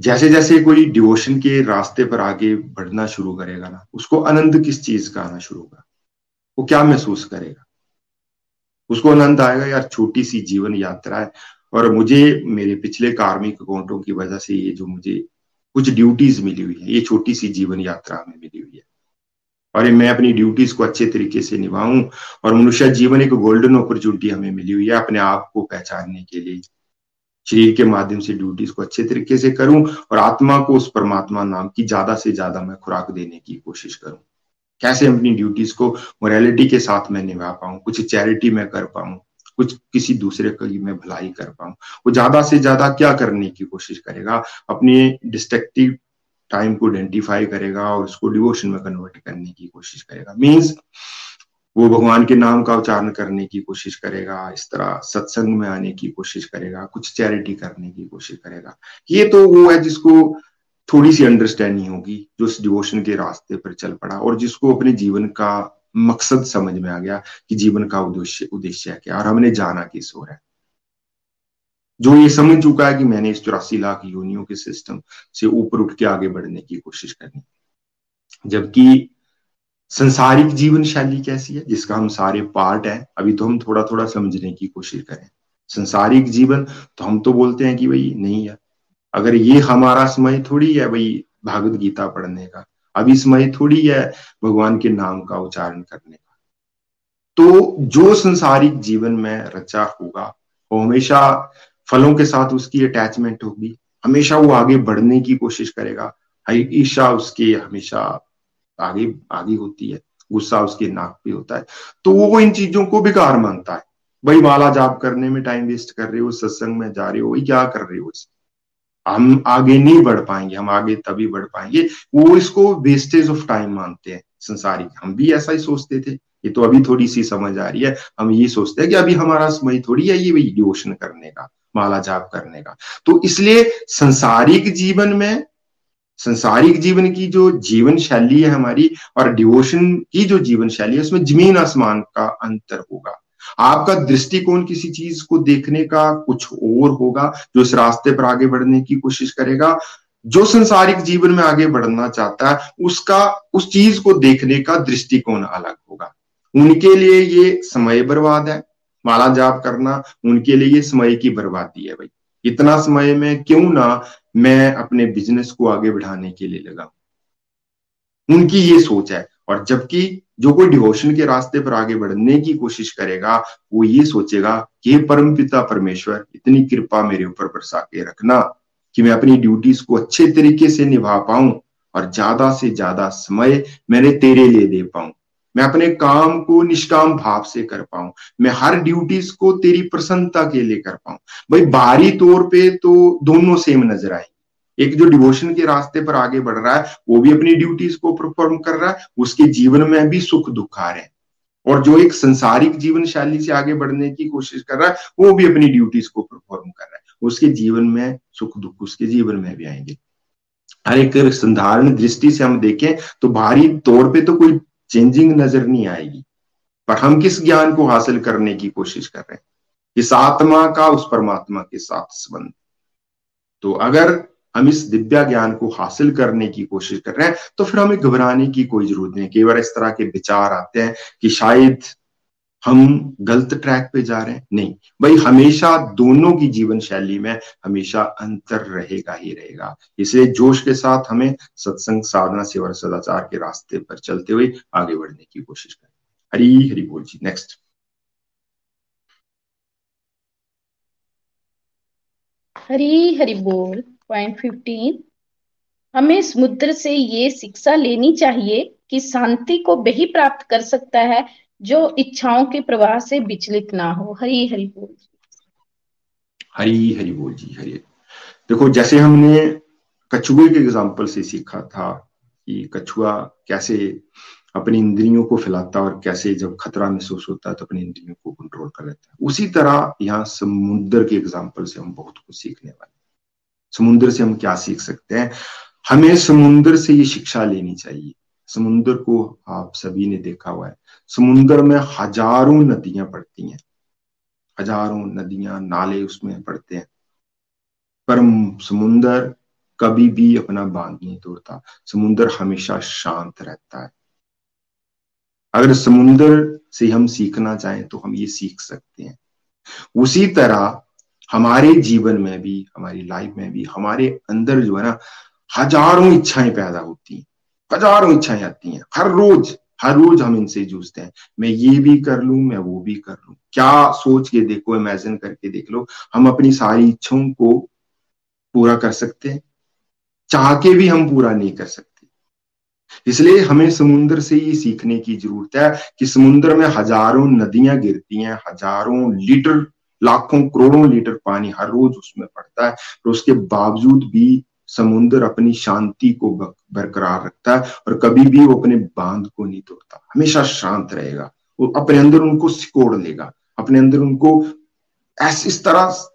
जैसे जैसे कोई डिवोशन के रास्ते पर आगे बढ़ना शुरू करेगा ना, उसको आनंद किस चीज़ का आना शुरू होगा? वो क्या महसूस करेगा? उसको आनंद आएगा, यार छोटी सी जीवन यात्रा है। और मुझे, मेरे पिछले कार्मिक अकाउंटों की वजह से ये जो मुझे कुछ ड्यूटीज़ मिली हुई है, ये छोटी सी जीवन यात्रा में मिली हुई है। और मैं अपनी ड्यूटीज़ को अच्छे तरीके से निभाऊं और मनुष्य जीवन एक गोल्डन अपॉर्चुनिटी हमें मिली हुई है अपने आप को पहचानने के लिए। शरीर के माध्यम से ड्यूटीज़ को अच्छे तरीके से करूँ और आत्मा को उस परमात्मा नाम की ज़्यादा से ज़्यादा मैं खुराक देने की कोशिश करूँ। कैसे अपनी ड्यूटीज़ को मोरालिटी के साथ मैं निभा पाऊँ? कुछ चैरिटी में कर पाऊँ? कुछ किसी दूसरे की मैं भलाई कर पाऊँ? वो ज़्यादा से ज़्यादा क्या करने की कोशिश करेगा? अपने डिस्ट्रक्टिव टाइम को आइडेंटिफाई करेगा और उसको डिवोशन में कन्वर्ट करने की कोशिश करेगा। मीन्स वो भगवान के नाम का उच्चारण करने की कोशिश करेगा, इस तरह सत्संग में आने की कोशिश करेगा, कुछ चैरिटी करने की कोशिश करेगा। ये तो वो है जिसको थोड़ी सी अंडरस्टैंडिंग होगी जो उस डिवोशन के रास्ते पर चल पड़ा और जिसको अपने जीवन का मकसद समझ में आ गया कि जीवन का उद्देश्य उद्देश्य क्या और हमने जाना किस हो रहा है। जो ये समझ चुका है कि मैंने इस चौरासी लाख योनियों के सिस्टम से ऊपर उठ के आगे बढ़ने की कोशिश करनी जबकि संसारिक जीवन शैली कैसी है, जिसका हम सारे पार्ट है, अभी तो हम थोड़ा थोड़ा समझने की कोशिश करें। संसारिक जीवन तो हम तो बोलते हैं कि भाई नहीं है अगर ये हमारा समय थोड़ी है भाई भागवत गीता पढ़ने का अभी समय थोड़ी है भगवान के नाम का उच्चारण करने का। तो जो संसारिक जीवन में रचा होगा, वो हमेशा फलों के साथ उसकी अटैचमेंट होगी, हमेशा वो आगे बढ़ने की कोशिश करेगा। ईर्षा उसके हमेशा आगे आगे होती है, गुस्सा उसके नाक पे होता है। तो वो इन चीज़ों को बेकार मानता है। भाई माला जाप करने में टाइम वेस्ट कर रहे हो, सत्संग में जा रहे हो क्या कर रहे हो हम आगे नहीं बढ़ पाएँगे, हम आगे तभी बढ़ पाएँगे। वो इसको वेस्टेज ऑफ़ टाइम मानते हैं संसारिक हम भी ऐसा ही सोचते थे। ये तो अभी थोड़ी सी समझ आ रही है। हम ये सोचते हैं कि अभी हमारा समय थोड़ी है ये डिवोशन करने का, माला जाप करने का। तो इसलिए संसारिक जीवन में, संसारिक जीवन की जो जीवन शैली है हमारी और डिवोशन की जो जीवन शैली है, उसमें ज़मीन आसमान का अंतर होगा। आपका दृष्टिकोण किसी चीज़ को देखने का कुछ और होगा जो इस रास्ते पर आगे बढ़ने की कोशिश करेगा, जो संसारिक जीवन में आगे बढ़ना चाहता है, उसका, उस चीज़ को देखने का दृष्टिकोण अलग होगा। उनके लिए ये समय बर्बाद है। माला जाप करना उनके लिए ये समय की बर्बादी है भाई। इतना समय में क्यों ना मैं अपने बिज़नेस को आगे बढ़ाने के लिए लगा उनकी ये सोच है। और जबकि जो कोई डिवोशन के रास्ते पर आगे बढ़ने की कोशिश करेगा, वो ये सोचेगा कि परम पिता परमेश्वर, इतनी कृपा मेरे ऊपर बरसा के रखना कि मैं अपनी ड्यूटीज़ को अच्छे तरीके से निभा पाऊँ और ज़्यादा से ज़्यादा समय मैंने तेरे लिए दे पाऊँ। मैं अपने काम को निष्काम भाव से कर पाऊँ। मैं हर ड्यूटीज़ को तेरी प्रसन्नता के लिए कर पाऊँ। भाई बाहरी तौर पे तो दोनों सेम नज़र आएँगे। एक जो डिवोशन के रास्ते पर आगे बढ़ रहा है, वो भी अपनी ड्यूटीज़ को परफॉर्म कर रहा है, उसके जीवन में भी सुख दुख आ रहे हैं। और जो एक संसारिक जीवन शैली से आगे बढ़ने की कोशिश कर रहा है, वो भी अपनी ड्यूटीज़ को परफॉर्म कर रहा है। उसके जीवन में सुख दुख उसके जीवन में भी आएँगे। हर एक संधारण दृष्टि से हम देखें तो बाहरी तौर पे तो कोई चेंजिंग नज़र नहीं आएगी। पर हम किस ज्ञान को हासिल करने की कोशिश कर रहे हैं? इस आत्मा का उस परमात्मा के साथ संबंध। तो अगर हम इस दिव्या ज्ञान को हासिल करने की कोशिश कर रहे हैं तो फिर हमें घबराने की कोई ज़रूरत नहीं कई बार इस तरह के विचार आते हैं कि शायद हम गलत ट्रैक पे जा रहे हैं। नहीं, भाई हमेशा दोनों की जीवन शैली में हमेशा अंतर रहेगा ही रहेगा। इसलिए जोश के साथ हमें सत्संग, साधना, सेवा सदाचार के रास्ते पर चलते हुए आगे बढ़ने की कोशिश करें। हरी हरी बोल जी। नेक्स्ट हरी हरी बोल। पॉइंट फिफ्टीन हमें समुद्र से ये शिक्षा लेनी चाहिए कि शांति को वही प्राप्त कर सकता है, जो इच्छाओं के प्रवाह से विचलित ना हो। हरी हरि बोल हरी हरि बोल जी, हरी। देखो, जैसे हमने कछुए के एग्ज़ाम्पल से सीखा था कि कछुआ कैसे अपनी इंद्रियों को फैलाता और कैसे जब खतरा महसूस होता है तो अपनी इंद्रियों को कंट्रोल कर लेता है। उसी तरह यहाँ समुद्र के एग्ज़ाम्पल से हम बहुत कुछ सीखने वाले समुद्र से हम क्या सीख सकते हैं? हमें समुद्र से ये शिक्षा लेनी चाहिए। समुद्र को आप सभी ने देखा हुआ है। समुद्र में हज़ारों नदियाँ पड़ती हैं। हज़ारों नदियाँ, नाले उसमें पड़ते हैं। पर समुन्द्र कभी भी अपना बाँध नहीं तोड़ता। समुन्द्र हमेशा शांत रहता है। अगर समुन्द्र से हम सीखना चाहें तो हम ये सीख सकते हैं। उसी तरह हमारे जीवन में भी, हमारी लाइफ में भी, हमारे अंदर जो है ना, हज़ारों इच्छाएँ पैदा होती हैं। हज़ारों इच्छाएँ आती हैं। हर रोज हर रोज हम इनसे जूझते हैं। मैं ये भी कर लू, मैं वो भी कर लू। क्या सोच के देखो इमेजिन करके देख लो, हम अपनी सारी इच्छाओं को पूरा कर सकते हैं। चाह के भी हम पूरा नहीं कर सकते। इसलिए हमें समुद्र से ये सीखने की ज़रूरत है कि समुद्र में हज़ारों नदियाँ गिरती हैं, हज़ारों लीटर लाखों करोड़ों लीटर पानी हर रोज उसमें पड़ता है और उसके बावजूद भी समुन्द्र अपनी शांति को बरकरार रखता है और कभी भी वो अपने बाँध को नहीं तोड़ता। हमेशा शांत रहेगा। वो अपने अंदर उनको सिकोड़ लेगा। अपने अंदर उनको ऐस, इस तरह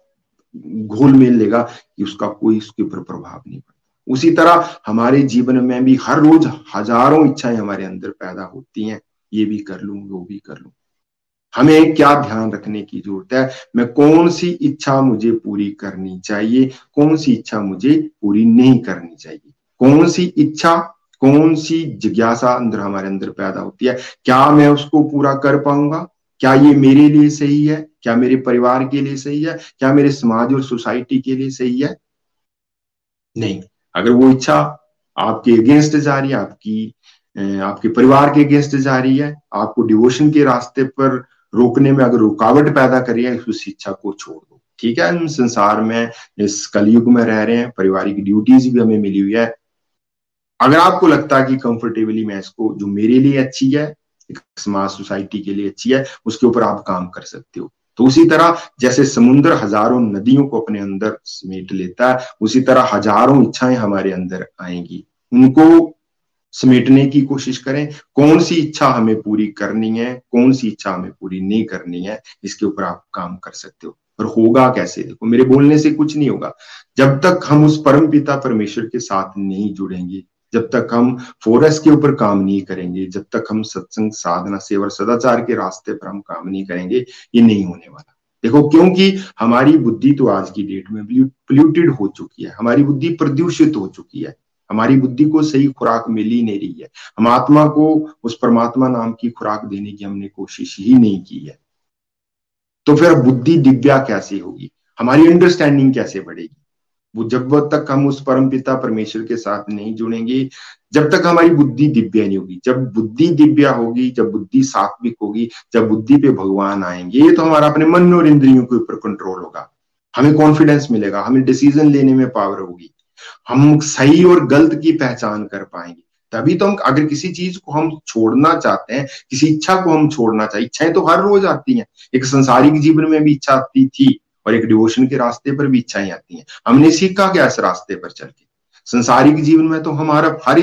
घोल मेल लेगा कि उसका कोई उसके ऊपर प्रभाव नहीं पड़ता। उसी तरह हमारे जीवन में भी हर रोज हज़ारों इच्छाएँ हमारे अंदर पैदा होती हैं। ये भी कर लू, वो भी कर लू। हमें क्या ध्यान रखने की ज़रूरत है? मैं कौन सी इच्छा मुझे पूरी करनी चाहिए? कौन सी इच्छा मुझे पूरी नहीं करनी चाहिए? कौन सी इच्छा, कौन सी जिज्ञासा अंदर हमारे अंदर पैदा होती है? क्या मैं उसको पूरा कर पाऊँगा? क्या ये मेरे लिए सही है? क्या मेरे परिवार के लिए सही है? क्या मेरे समाज और सोसाइटी के लिए सही है? नहीं। अगर वो इच्छा आपके अगेंस्ट जा रही है, आपकी आपके परिवार के अगेंस्ट जा रही है, आपको डिवोशन के रास्ते पर रोकने में अगर रुकावट पैदा करिए उस शिक्षा को छोड़ दो। ठीक है? हम संसार में, इस कलयुग में रह रहे हैं, पारिवारिक ड्यूटीज़ भी हमें मिली हुई है। अगर आपको लगता है कि कंफर्टेबली मैं इसको, जो मेरे लिए अच्छी है, एक समाज सोसाइटी के लिए अच्छी है, उसके ऊपर आप काम कर सकते हो। तो उसी तरह, जैसे समुद्र हज़ारों नदियों को अपने अंदर समेट लेता है, उसी तरह हज़ारों इच्छाएँ हमारे अंदर आएँगी। उनको समेटने की कोशिश करें। कौन सी इच्छा हमें पूरी करनी है, कौन सी इच्छा हमें पूरी नहीं करनी है, इसके ऊपर आप काम कर सकते हो। और होगा कैसे? देखो, मेरे बोलने से कुछ नहीं होगा। जब तक हम उस परम पिता परमेश्वर के साथ नहीं जुड़ेंगे, जब तक हम फोरस के ऊपर काम नहीं करेंगे, जब तक हम सत्संग, साधना, सेवा सदाचार के रास्ते पर हम काम नहीं करेंगे, ये नहीं होने वाला। देखो, क्योंकि हमारी बुद्धि तो आज की डेट में पोल्यूटेड हो चुकी है, हमारी बुद्धि प्रदूषित हो चुकी है। हमारी बुद्धि को सही खुराक मिल ही नहीं रही है। हम आत्मा को उस परमात्मा नाम की खुराक देने की हमने कोशिश ही नहीं की है। तो फिर बुद्धि दिव्या कैसे होगी? हमारी अंडरस्टैंडिंग कैसे बढ़ेगी? वो जब तक हम उस परम पिता परमेश्वर के साथ नहीं जुड़ेंगे, जब तक हमारी बुद्धि दिव्या नहीं होगी। जब बुद्धि दिव्या होगी, जब बुद्धि सात्विक होगी, जब बुद्धि पे भगवान आएँगे तो हमारा अपने मन और इंद्रियों के ऊपर कंट्रोल होगा। हमें कॉन्फिडेंस मिलेगा, हमें डिसीज़न लेने में पावर होगी। हम सही और गलत की पहचान कर पाएँगे। तभी तो हम, अगर किसी चीज़ को हम छोड़ना चाहते हैं, किसी इच्छा को हम छोड़ना चाहते इच्छाएँ तो हर रोज आती हैं। एक संसारिक जीवन में भी इच्छा आती थी और एक डिवोशन के रास्ते पर भी इच्छाएँ आती हैं। हमने सीखा क्या इस रास्ते पर चल के? संसारिक जीवन में तो हमारा हर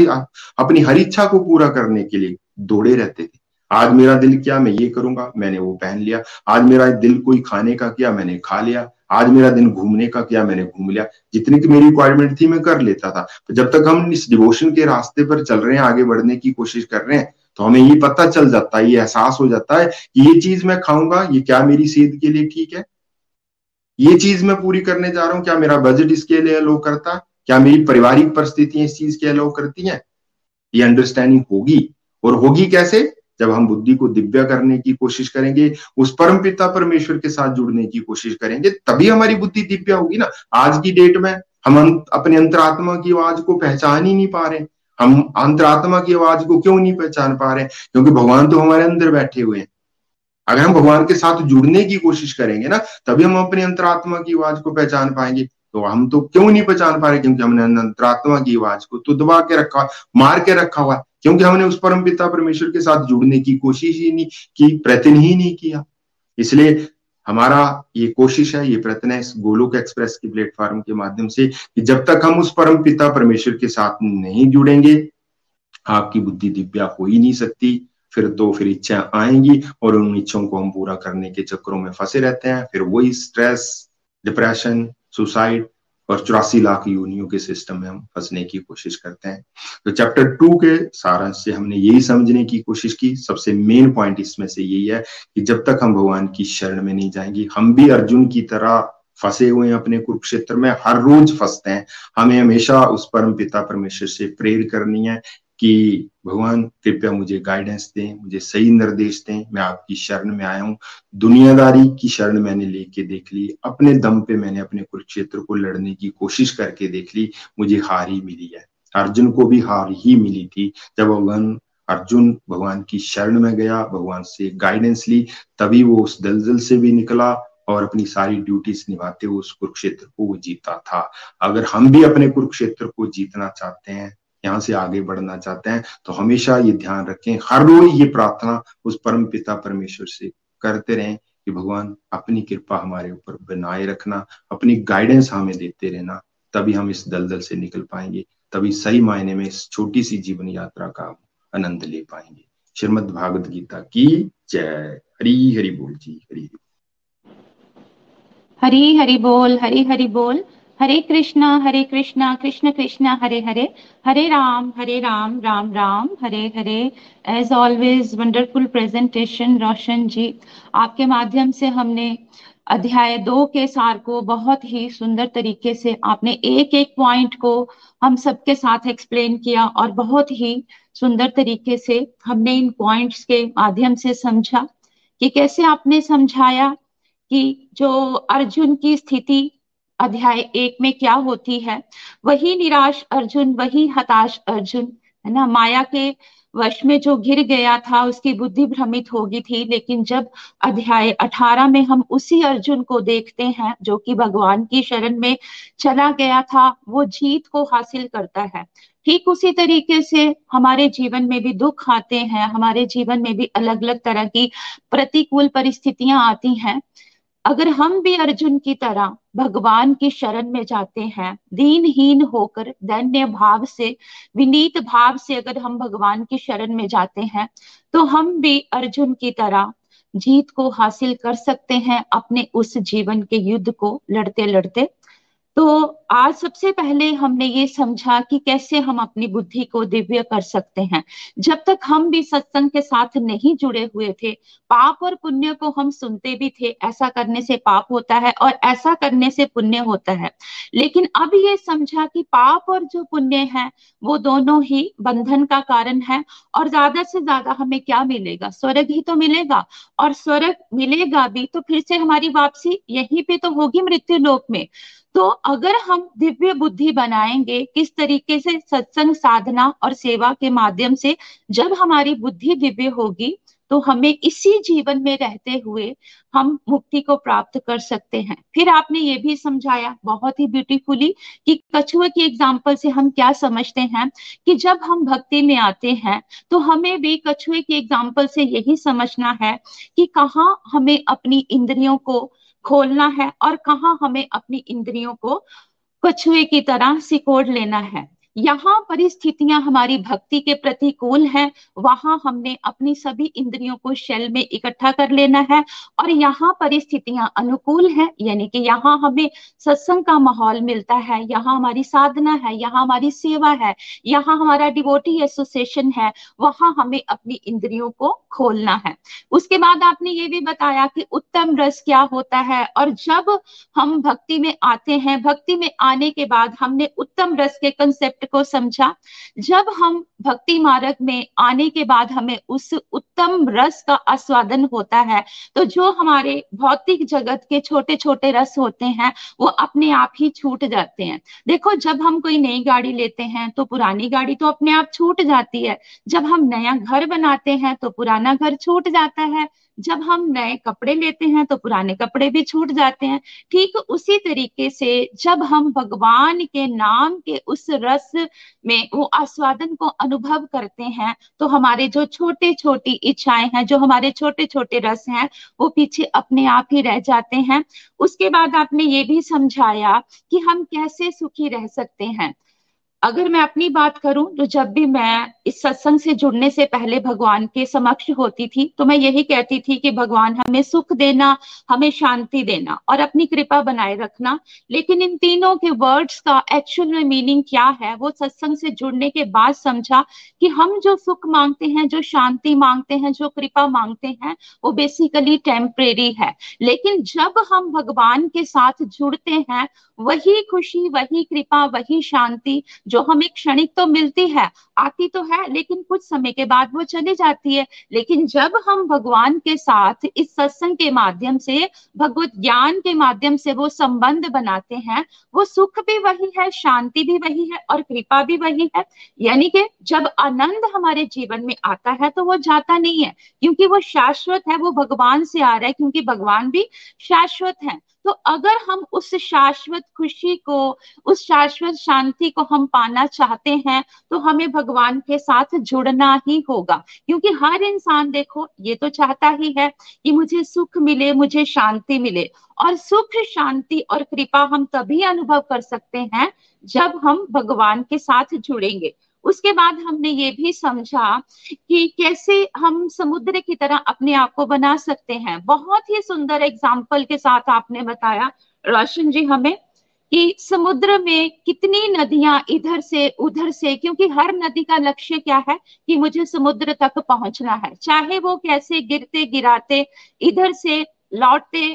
अपनी हर इच्छा को पूरा करने के लिए दौड़े रहते थे। आज मेरा दिल क्या, मैं ये करूँगा, मैंने वो पहन लिया। आज मेरा दिल कोई खाने का किया, मैंने खा लिया। आज मेरा दिन घूमने का किया, मैंने घूम लिया। जितनी की मेरी रिक्वायरमेंट थी, मैं कर लेता था। तो जब तक हम इस डिवोशन के रास्ते पर चल रहे हैं, आगे बढ़ने की कोशिश कर रहे हैं तो हमें ये पता चल जाता है, ये एहसास हो जाता है कि ये चीज़ मैं खाऊँगा, ये क्या मेरी सेहत के लिए ठीक है? ये चीज़ मैं पूरी करने जा रहा हूँ, क्या मेरा बजट इसके लिए लो करता? क्या मेरी पारिवारिक परिस्थितियाँ इस चीज़ के अलाउ करती हैं? ये अंडरस्टैंडिंग होगी। और होगी कैसे? जब हम बुद्धि को दिव्य करने की कोशिश करेंगे, उस परम पिता परमेश्वर के साथ जुड़ने की कोशिश करेंगे, तभी हमारी बुद्धि दिव्य होगी ना। आज की डेट में हम अपने अंतरात्मा की आवाज़ को पहचान ही नहीं पा रहे हम अंतरात्मा की आवाज़ को क्यों नहीं पहचान पा रहे क्योंकि भगवान तो हमारे अंदर बैठे हुए हैं। अगर हम भगवान के साथ जुड़ने की कोशिश करेंगे ना, तभी हम अपने अंतरात्मा की आवाज़ को पहचान पाएँगे। तो हम तो क्यों नहीं पहचान पा रहे? क्योंकि हमने अंतरात्मा की आवाज़ को तो दबा के रखा, मार के रखा हुआ क्योंकि हमने उस परम पिता परमेश्वर के साथ जुड़ने की कोशिश ही नहीं की, प्रयत्न ही नहीं किया। इसलिए हमारा ये कोशिश है, ये प्रयत्न है गोलोक एक्सप्रेस की प्लेटफॉर्म के माध्यम से कि जब तक हम उस परम पिता परमेश्वर के साथ नहीं जुड़ेंगे, आपकी बुद्धि दिव्या हो ही नहीं सकती। फिर तो फिर इच्छा आएँगी और उन इच्छाओं को हम पूरा करने के चक्रों में फंसे रहते हैं। फिर वही स्ट्रेस डिप्रेशन सुसाइड और चौरासी लाख योनियों के सिस्टम में हम फंसने की कोशिश करते हैं। तो चैप्टर टू के सारांश से हमने यही समझने की कोशिश की। सबसे मेन पॉइंट इसमें से यही है कि जब तक हम भगवान की शरण में नहीं जाएँगे, हम भी अर्जुन की तरह फंसे हुए हैं अपने कुरुक्षेत्र में। हर रोज फंसते हैं। हमें हमेशा उस परम पिता परमेश्वर से प्रेर करनी है। कि भगवान, कृपया मुझे गाइडेंस दें, मुझे सही निर्देश दें, मैं आपकी शरण में आया हूँ। दुनियादारी की शरण मैंने लेके देख ली, अपने दम पे मैंने अपने कुरुक्षेत्र को लड़ने की कोशिश करके देख ली, मुझे हार ही मिली है। अर्जुन को भी हार ही मिली थी। जब भगवान अर्जुन भगवान की शरण में गया, भगवान से गाइडेंस ली, तभी वो उस दलदल से भी निकला और अपनी सारी ड्यूटीज़ निभाते हुए उस कुरुक्षेत्र को वो जीता था। अगर हम भी अपने कुरुक्षेत्र को जीतना चाहते हैं यहाँ से आगे बढ़ना चाहते हैं तो हमेशा ये ध्यान रखें। हर रोज ये प्रार्थना उस परम पिता परमेश्वर से करते रहें कि भगवान अपनी कृपा हमारे ऊपर बनाए रखना, अपनी गाइडेंस हमें देते रहना, तभी हम इस दलदल से निकल पाएँगे, तभी सही मायने में इस छोटी सी जीवन यात्रा का आनंद ले पाएँगे। श्रीमद भागवत गीता की जय। हरी हरि बोल जी हरी। हरी हरि बोल, हरी हरि बोल। Hare Krishna Hare Krishna, Krishna Krishna, Hare Hare Hare Ram Hare Ram Ram Ram, Hare Hare. As always wonderful presentation Roshan ji. आपके माध्यम से हमने अध्याय दो के सार को बहुत ही सुंदर तरीके से आपने एक एक पॉइंट को हम सबके साथ एक्सप्लेन किया और बहुत ही सुंदर तरीके से हमने इन पॉइंट्स के माध्यम से समझा कि कैसे आपने समझाया कि जो अर्जुन की स्थिति अध्याय एक में क्या होती है? वही निराश अर्जुन, वही हताश अर्जुन, है ना? माया के वश में जो घिर गया था, उसकी बुद्धि भ्रमित होगी थी, लेकिन जब अध्याय अठारह में हम उसी अर्जुन को देखते हैं, जो कि भगवान की शरण में चला गया था, वो जीत को हासिल करता है। ठीक उसी तरीके से हमारे जीवन में भी दुख आते हैं, हमारे जीवन में भी अलग अलग तरह की प्रतिकूल परिस्थितियाँ आती हैं। अगर हम भी अर्जुन की तरह भगवान की शरण में जाते हैं, दीनहीन होकर, धन्य भाव से, विनीत भाव से अगर हम भगवान की शरण में जाते हैं तो हम भी अर्जुन की तरह जीत को हासिल कर सकते हैं अपने उस जीवन के युद्ध को लड़ते लड़ते तो आज सबसे पहले हमने ये समझा कि कैसे हम अपनी बुद्धि को दिव्य कर सकते हैं। जब तक हम भी सत्संग के साथ नहीं जुड़े हुए थे, पाप और पुण्य को हम सुनते भी थे, ऐसा करने से पाप होता है और ऐसा करने से पुण्य होता है। लेकिन अब ये समझा कि पाप और जो पुण्य है, वो दोनों ही बंधन का कारण है और ज़्यादा से ज़्यादा हमें क्या मिलेगा? स्वर्ग ही तो मिलेगा और स्वर्ग मिलेगा भी तो फिर से हमारी वापसी यहीं पे तो होगी मृत्यु लोक में। तो अगर हम दिव्य बुद्धि बनाएँगे, किस तरीके से सत्संग, साधना और सेवा के माध्यम से जब हमारी बुद्धि दिव्य होगी तो हमें इसी जीवन में रहते हुए हम मुक्ति को प्राप्त कर सकते हैं। फिर आपने ये भी समझाया, बहुत ही ब्यूटीफुली कि कछुए की एग्ज़ाम्पल से हम क्या समझते हैं, कि जब हम भक्ति में आते हैं तो हमें भी कछुए की एग्ज़ाम्पल से यही समझना है, कि कहाँ हमें अपनी इंद्रियों को खोलना है और कहाँ हमें अपनी इंद्रियों को कछुए की तरह सिकोड़ लेना है। यहाँ परिस्थितियाँ हमारी भक्ति के प्रतिकूल हैं, वहाँ हमने अपनी सभी इंद्रियों को शैल में इकट्ठा कर लेना है और यहाँ परिस्थितियाँ अनुकूल हैं, यानी कि यहाँ हमें सत्संग का माहौल मिलता है, यहाँ हमारी साधना है, यहाँ हमारी सेवा है, यहाँ हमारा डिवोटी एसोसिएशन है, वहाँ हमें अपनी इंद्रियों को खोलना है। उसके बाद आपने ये भी बताया कि उत्तम रस क्या होता है और जब हम भक्ति में आते हैं, भक्ति में आने के बाद हमने उत्तम रस के कंसेप्ट को समझा। जब हम भक्ति मार्ग में आने के बाद हमें उस उत्तम रस का आस्वादन होता है तो जो हमारे भौतिक जगत के छोटे छोटे रस होते हैं, वो अपने आप ही छूट जाते हैं। देखो, जब हम कोई नई गाड़ी लेते हैं तो पुरानी गाड़ी तो अपने आप छूट जाती है। जब हम नया घर बनाते हैं तो पुराना घर छूट जाता है। जब हम नए कपड़े लेते हैं तो पुराने कपड़े भी छूट जाते हैं। ठीक उसी तरीके से जब हम भगवान के नाम के उस रस में, वो आस्वादन को अनुभव करते हैं तो हमारे जो छोटे छोटी इच्छाएँ हैं, जो हमारे छोटे छोटे रस हैं, वो पीछे अपने आप ही रह जाते हैं। उसके बाद आपने ये भी समझाया कि हम कैसे सुखी रह सकते हैं। अगर मैं अपनी बात करूँ तो जब भी मैं इस सत्संग से जुड़ने से पहले भगवान के समक्ष होती थी तो मैं यही कहती थी कि भगवान हमें सुख देना, हमें शांति देना और अपनी कृपा बनाए रखना। लेकिन इन तीनों के वर्ड्स का एक्चुअल में मीनिंग क्या है, वो सत्संग से जुड़ने के बाद समझा कि हम जो सुख मांगते हैं, जो शांति मांगते हैं, जो कृपा मांगते हैं, वो बेसिकली टेम्परेरी है। लेकिन जब हम भगवान के साथ जुड़ते हैं, वही खुशी, वही कृपा, वही शांति जो हमें क्षणिक तो मिलती है, आती तो है, लेकिन कुछ समय के बाद वो चली जाती है। लेकिन जब हम भगवान के साथ इस सत्संग के माध्यम से, भगवत ज्ञान के माध्यम से वो संबंध बनाते हैं, वो सुख भी वही है, शांति भी वही है और कृपा भी वही है। यानी कि जब आनंद हमारे जीवन में आता है तो वो जाता नहीं है, क्योंकि वो शाश्वत है, वो भगवान से आ रहा है, क्योंकि भगवान भी शाश्वत है। तो अगर हम उस शाश्वत खुशी को, उस शाश्वत शांति को हम पाना चाहते हैं तो हमें भगवान के साथ जुड़ना ही होगा। क्योंकि हर इंसान देखो, ये तो चाहता ही है कि मुझे सुख मिले, मुझे शांति मिले। और सुख, शांति और कृपा हम तभी अनुभव कर सकते हैं जब हम भगवान के साथ जुड़ेंगे। उसके बाद हमने ये भी समझा कि कैसे हम समुद्र की तरह अपने आप को बना सकते हैं। बहुत ही सुंदर एग्ज़ाम्पल के साथ आपने बताया, रोशन जी, हमें कि समुद्र में कितनी नदियाँ इधर से उधर से, क्योंकि हर नदी का लक्ष्य क्या है कि मुझे समुद्र तक पहुँचना है। चाहे वो कैसे गिरते गिराते इधर से लौटते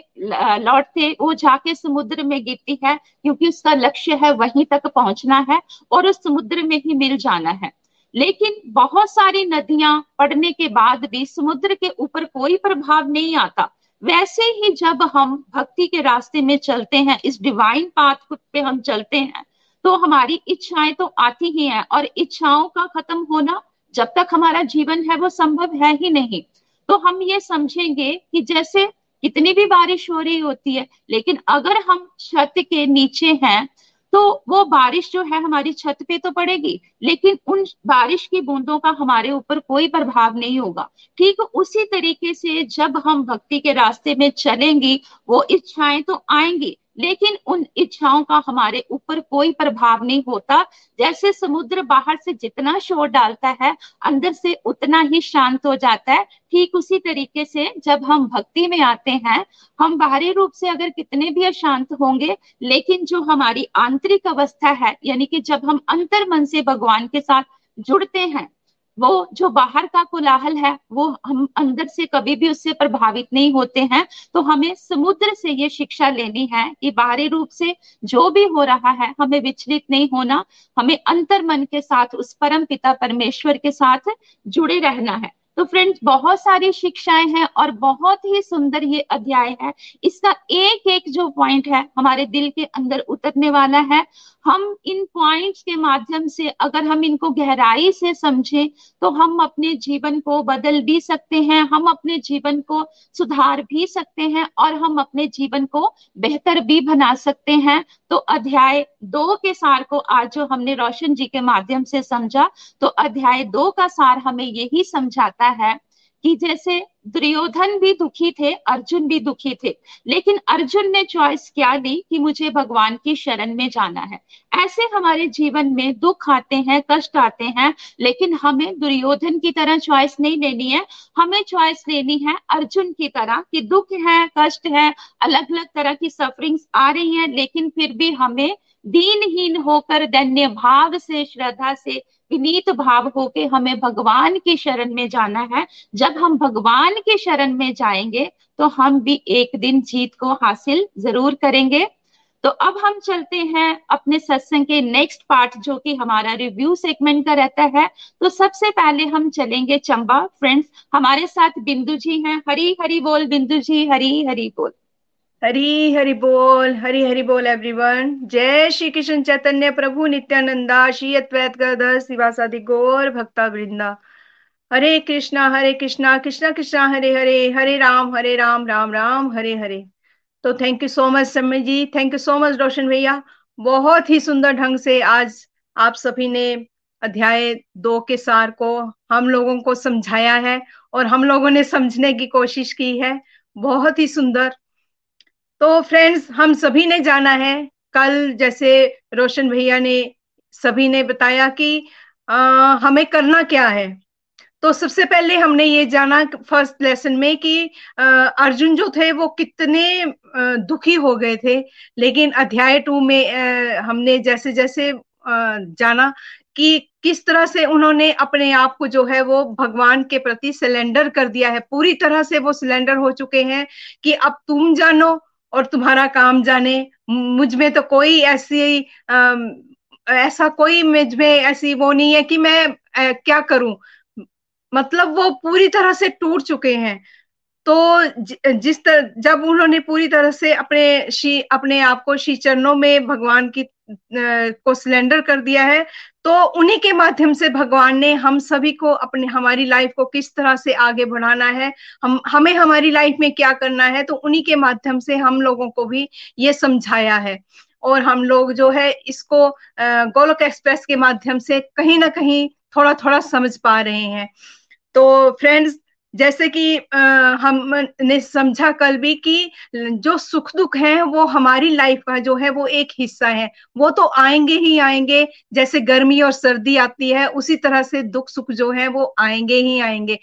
लौटते, वो जाके समुद्र में गिरती है, क्योंकि उसका लक्ष्य है वहीं तक पहुँचना है और उस समुद्र में ही मिल जाना है। लेकिन बहुत सारी नदियाँ पड़ने के बाद भी समुद्र के ऊपर कोई प्रभाव नहीं आता। वैसे ही जब हम भक्ति के रास्ते में चलते हैं, इस डिवाइन पाथ पे हम चलते हैं तो हमारी इच्छाएँ तो आती ही हैं और इच्छाओं का खत्म होना जब तक हमारा जीवन है, वो संभव है ही नहीं। तो हम ये समझेंगे कि जैसे कितनी भी बारिश हो रही होती है, लेकिन अगर हम छत के नीचे हैं तो वो बारिश जो है हमारी छत पे तो पड़ेगी, लेकिन उन बारिश की बूंदों का हमारे ऊपर कोई प्रभाव नहीं होगा। ठीक उसी तरीके से जब हम भक्ति के रास्ते में चलेंगी, वो इच्छाएँ तो आएँगी लेकिन उन इच्छाओं का हमारे ऊपर कोई प्रभाव नहीं होता। जैसे समुद्र बाहर से जितना शोर डालता है, अंदर से उतना ही शांत हो जाता है। ठीक उसी तरीके से जब हम भक्ति में आते हैं, हम बाहरी रूप से अगर कितने भी अशांत होंगे, लेकिन जो हमारी आंतरिक अवस्था है, यानी कि जब हम अंतर मन से भगवान के साथ जुड़ते हैं वो जो बाहर का कोलाहल है, वो हम अंदर से कभी भी उससे प्रभावित नहीं होते हैं। तो हमें समुद्र से ये शिक्षा लेनी है कि बाहरी रूप से जो भी हो रहा है, हमें विचलित नहीं होना। हमें अंतर मन के साथ, उस परम पिता परमेश्वर के साथ जुड़े रहना है। तो फ्रेंड्स बहुत सारी शिक्षाएँ हैं और बहुत ही सुंदर ये अध्याय है। इसका एक एक जो पॉइंट है, हमारे दिल के अंदर उतरने वाला है। हम इन पॉइंट्स के माध्यम से अगर हम इनको गहराई से समझें तो हम अपने जीवन को बदल भी सकते हैं, हम अपने जीवन को सुधार भी सकते हैं और हम अपने जीवन को बेहतर भी बना सकते हैं। तो अध्याय दो के सार को आज जो हमने रोशन जी के माध्यम से समझा तो अध्याय दो का सार हमें यही समझाता है कि जैसे दुर्योधन भी दुखी थे, अर्जुन भी दुखी थे। लेकिन अर्जुन ने चॉइस क्या ली कि मुझे भगवान की शरण में जाना है? ऐसे हमारे जीवन में दुख आते हैं, कष्ट आते हैं, लेकिन हमें दुर्योधन की तरह चॉइस नहीं लेनी है। हमें चॉइस लेनी है अर्जुन की तरह कि दुख है, कष्ट है अलग अलग तरह की सफरिंग्स आ रही हैं, लेकिन फिर भी हमें दीनहीन होकर धन्य भाव से, श्रद्धा से विनीत भाव होके हमें भगवान की शरण में जाना है। जब हम भगवान की शरण में जाएँगे तो हम भी एक दिन जीत को हासिल ज़रूर करेंगे। तो अब हम चलते हैं अपने सत्संग के नेक्स्ट पार्ट, जो कि हमारा रिव्यू सेगमेंट का रहता है। तो सबसे पहले हम चलेंगे चंबा। फ्रेंड्स, हमारे साथ बिंदु जी हैं। हरी हरी बोल बिंदु जी हरी हरी बोल। हरी हरि बोल, हरी हरि बोल एवरीवन जय श्री कृष्ण चैतन्य प्रभु नित्यानंदा, श्री अद्वैत शिवासादि गौर भक्ता वृंदा। हरे कृष्णा हरे कृष्णा कृष्णा कृष्णा, हरे हरे हरे राम हरे राम राम राम, हरे हरे। तो thank you so much Samay ji thank you so much Roshan भैया। बहुत ही सुंदर ढंग से आज आप सभी ने अध्याय दो के सार को हम लोगों को समझाया है और हम लोगों ने समझने की कोशिश की है। बहुत ही सुंदर। तो फ्रेंड्स हम सभी ने जाना है। कल जैसे रोशन भैया ने सभी ने बताया कि आ, हमें करना क्या है? तो सबसे पहले हमने ये जाना फ़र्स्ट लेसन में कि आ, अर्जुन जो थे वो कितने आ, दुखी हो गए थे। लेकिन अध्याय टू में आ, हमने जैसे जैसे जाना कि किस तरह से उन्होंने अपने आप को जो है वो भगवान के प्रति सिलेंडर कर दिया है। पूरी तरह से वो सिलेंडर हो चुके हैं कि अब तुम जानो और तुम्हारा काम जाने मुझमें तो कोई ऐसी आ, ऐसा कोई मुझमें ऐसी वो नहीं है कि मैं आ, क्या करूँ? मतलब वो पूरी तरह से टूट चुके हैं। तो जिस तरह जब उन्होंने पूरी तरह से अपने शी, अपने आप को श्री चरणों में भगवान की को सिलेंडर कर दिया है तो उन्हीं के माध्यम से भगवान ने हम सभी को अपने, हमारी लाइफ को किस तरह से आगे बढ़ाना है, हम, हमें हमारी लाइफ में क्या करना है तो उन्हीं के माध्यम से हम लोगों को भी ये समझाया है। और हम लोग जो है इसको गोलक एक्सप्रेस के माध्यम से कहीं ना कहीं थोड़ा थोड़ा समझ पा रहे हैं। तो फ्रेंड्स जैसे कि हमने समझा कल भी कि जो सुख दुख है, वो हमारी लाइफ का जो है, वो एक हिस्सा है। वो तो आएँगे ही आएँगे, जैसे गर्मी और सर्दी आती है, उसी तरह से दुख सुख जो है, वो आएँगे ही आएँगे।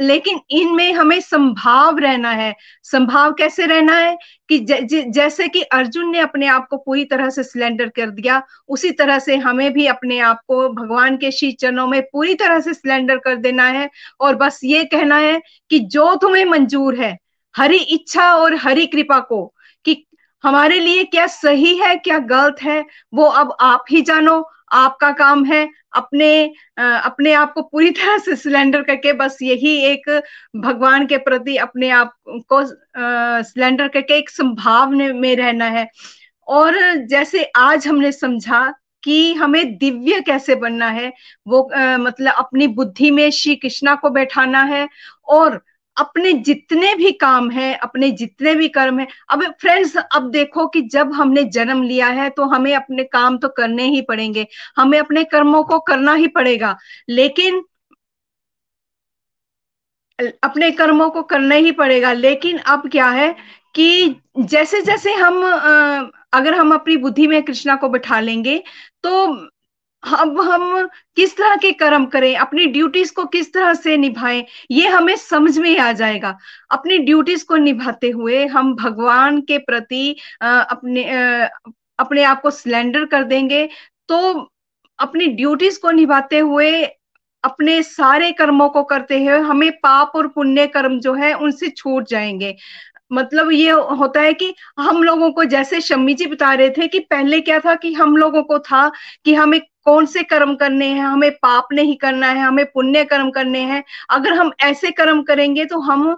लेकिन इनमें हमें संभाव रहना है। संभाव कैसे रहना है? कि ज, ज, जैसे कि अर्जुन ने अपने आप को पूरी तरह से सिलेंडर कर दिया उसी तरह से हमें भी अपने आप को भगवान के श्री चरणों में पूरी तरह से सिलेंडर कर देना है। और बस ये कहना है कि जो तुम्हें मंजूर है हरी इच्छा और हरी कृपा को कि हमारे लिए क्या सही है क्या गलत है वो अब आप ही जानो। आपका काम है अपने अपने आप को पूरी तरह से सिलेंडर करके बस यही एक भगवान के प्रति अपने आप को सिलेंडर करके एक संभाव में रहना है। और जैसे आज हमने समझा कि हमें दिव्य कैसे बनना है वो आ, मतलब अपनी बुद्धि में श्री कृष्णा को बैठाना है और अपने जितने भी काम है, अपने जितने भी कर्म है, अब फ्रेंड्स अब देखो कि जब हमने जन्म लिया है तो हमें अपने काम तो करने ही पड़ेंगे, हमें अपने कर्मों को करना ही पड़ेगा, लेकिन अपने कर्मों को करना ही पड़ेगा, लेकिन अब क्या है कि जैसे जैसे हम अगर हम अपनी बुद्धि में कृष्णा को बैठा लेंगे तो अब हम किस तरह के कर्म करें? अपनी ड्यूटीज़ को किस तरह से निभाएँ? ये हमें समझ में आ जाएगा। अपनी ड्यूटीज़ को निभाते हुए हम भगवान के प्रति अपने अपने आप को सिलेंडर कर देंगे। तो अपनी ड्यूटीज़ को निभाते हुए, अपने सारे कर्मों को करते हुए हमें पाप और पुण्य कर्म जो है, उनसे छूट जाएँगे। मतलब ये होता है कि हम लोगों को जैसे शम्मी जी बता रहे थे कि पहले क्या था कि हम लोगों को था कि हमें कौन से कर्म करने हैं? हमें पाप नहीं करना है, हमें पुण्य कर्म करने हैं। अगर हम ऐसे कर्म करेंगे तो हम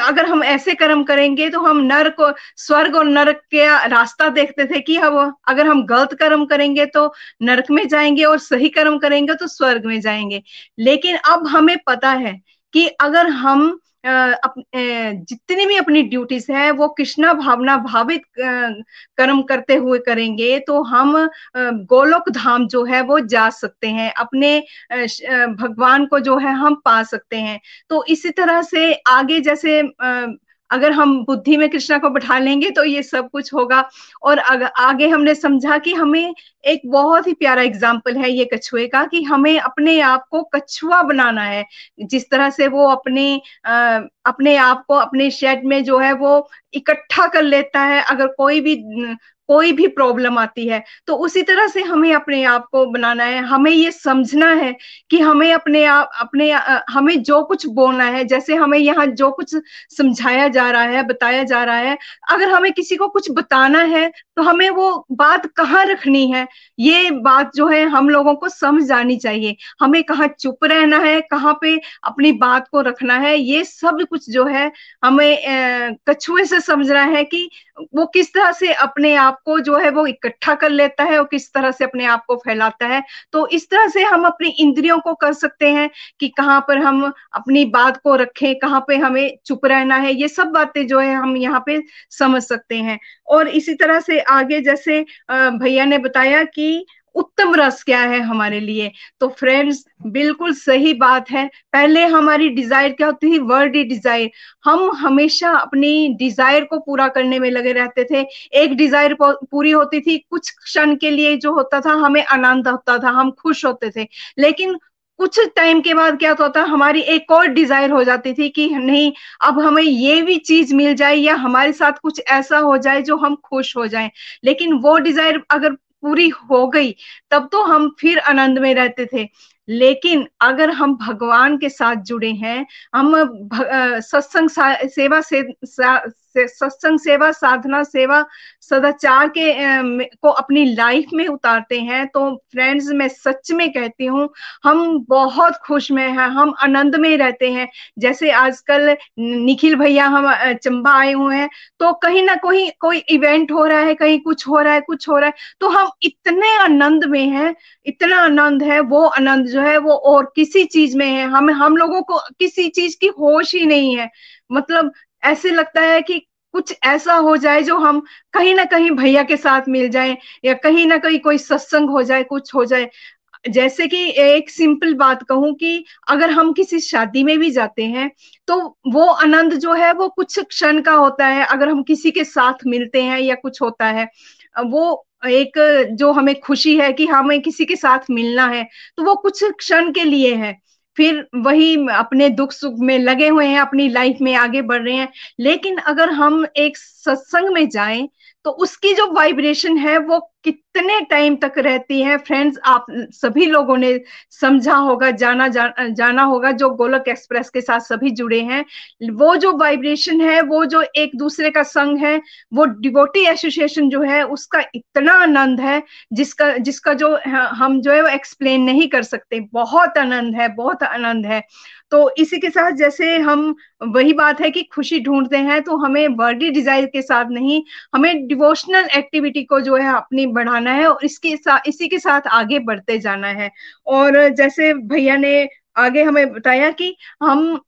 अगर हम ऐसे कर्म करेंगे तो हम नरक स्वर्ग और नरक के रास्ता देखते थे कि हम, अगर हम गलत कर्म करेंगे तो नरक में जाएँगे और सही कर्म करेंगे तो स्वर्ग में जाएँगे। लेकिन अब हमें पता है कि अगर हम जितनी भी अपनी ड्यूटीज़ है, वो कृष्णा भावना भावित कर्म करते हुए करेंगे तो हम गोलोक धाम जो है, वो जा सकते हैं। अपने भगवान को जो है, हम पा सकते हैं। तो इसी तरह से आगे जैसे अगर हम बुद्धि में कृष्णा को बैठा लेंगे तो ये सब कुछ होगा। और अग, आगे हमने समझा कि हमें एक बहुत ही प्यारा एग्ज़ाम्पल है ये कछुए का कि हमें अपने आप को कछुआ बनाना है। जिस तरह से वो अपने आ, अपने आप को अपने शेड में जो है वो इकट्ठा कर लेता है। अगर कोई भी कोई भी प्रॉब्लम आती है तो उसी तरह से हमें अपने आप को बनाना है, हमें ये समझना है कि हमें अपने आप, अपने हमें जो कुछ बोलना है, जैसे हमें यहाँ जो कुछ समझाया जा रहा है, बताया जा रहा है, अगर हमें किसी को कुछ बताना है तो हमें वो बात कहाँ रखनी है? ये बात जो है हम लोगों को समझ जानी चाहिए। हमें कहाँ चुप रहना है? कहाँ पे अपनी बात को रखना है? ये सब कुछ जो है हमें कछुए से समझ रहा है कि वो किस तरह से अपने आप को जो है वो इकट्ठा कर लेता है और किस तरह से अपने आप को फैलाता है। तो इस तरह से हम अपनी इंद्रियों को कर सकते हैं कि कहाँ पर हम अपनी बात को रखें, कहाँ पे हमें चुप रहना है। ये सब बातें जो है हम यहाँ पे समझ सकते हैं। और इसी तरह से आगे जैसे भैया ने बताया कि उत्तम रस क्या है हमारे लिए। तो फ्रेंड्स बिल्कुल सही बात है। पहले हमारी डिज़ायर क्या होती थी? वर्ल्ड डिज़ायर हम हमेशा अपनी डिज़ायर को पूरा करने में लगे रहते थे। एक डिज़ायर पूरी होती थी, कुछ क्षण के लिए जो होता था, हमें आनंद होता था, हम खुश होते थे। लेकिन कुछ टाइम के बाद क्या होता हमारी एक और डिज़ायर हो जाती थी कि नहीं, अब हमें ये भी चीज़ मिल जाए या हमारे साथ कुछ ऐसा हो जाए जो हम खुश हो जाएँ। लेकिन वो डिज़ायर अगर पूरी हो गई, तब तो हम फिर आनंद में रहते थे। लेकिन अगर हम भगवान के साथ जुड़े हैं, हम सत्संग सेवा से सत्संग सेवा, साधना सेवा, सदाचार के को अपनी लाइफ में उतारते हैं तो फ्रेंड्स मैं सच में कहती हूँ, हम बहुत खुश में हैं, हम आनंद में रहते हैं। जैसे आजकल निखिल भैया हम चंबा आए हुए हैं तो कहीं ना कहीं कोई इवेंट हो रहा है, कहीं कुछ हो रहा है, कुछ हो रहा है तो हम इतने आनंद में हैं, इतना आनंद है, वो आनंद जो है, वो और किसी चीज़ में है। हम हम लोगों को किसी चीज़ की होश ही नहीं है। मतलब ऐसे लगता है कि कुछ ऐसा हो जाए जो हम कहीं ना कहीं भैया के साथ मिल जाए, या कहीं ना कहीं कोई सत्संग हो जाए, कुछ हो जाए। जैसे कि एक सिंपल बात कहूँ कि अगर हम किसी शादी में भी जाते हैं तो वो आनंद जो है, वो कुछ क्षण का होता है। अगर हम किसी के साथ मिलते हैं या कुछ होता है, वो एक जो हमें खुशी है कि हमें किसी के साथ मिलना है तो वो कुछ क्षण के लिए है। फिर वही अपने दुख सुख में लगे हुए हैं, अपनी लाइफ में आगे बढ़ रहे हैं। लेकिन अगर हम एक सत्संग में जाएँ तो उसकी जो वाइब्रेशन है, वो कितने टाइम तक रहती है? फ्रेंड्स आप सभी लोगों ने समझा होगा जाना जा, जाना होगा जो गोलक एक्सप्रेस के साथ सभी जुड़े हैं। वो जो वाइब्रेशन है वो जो एक दूसरे का संग है वो डिवोटी एसोसिएशन जो है उसका इतना आनंद है जिसका जिसका जो हम जो है वो एक्सप्लेन नहीं कर सकते। बहुत आनंद है बहुत आनंद है। तो इसी के साथ जैसे हम वही बात है कि खुशी ढूंढते हैं तो हमें बॉडी डिज़ायर के साथ नहीं हमें डिवोशनल एक्टिविटी को जो है अपनी बढ़ाना है और इसके साथ इसी के साथ आगे बढ़ते जाना है। और जैसे भैया ने आगे हमें बताया कि हम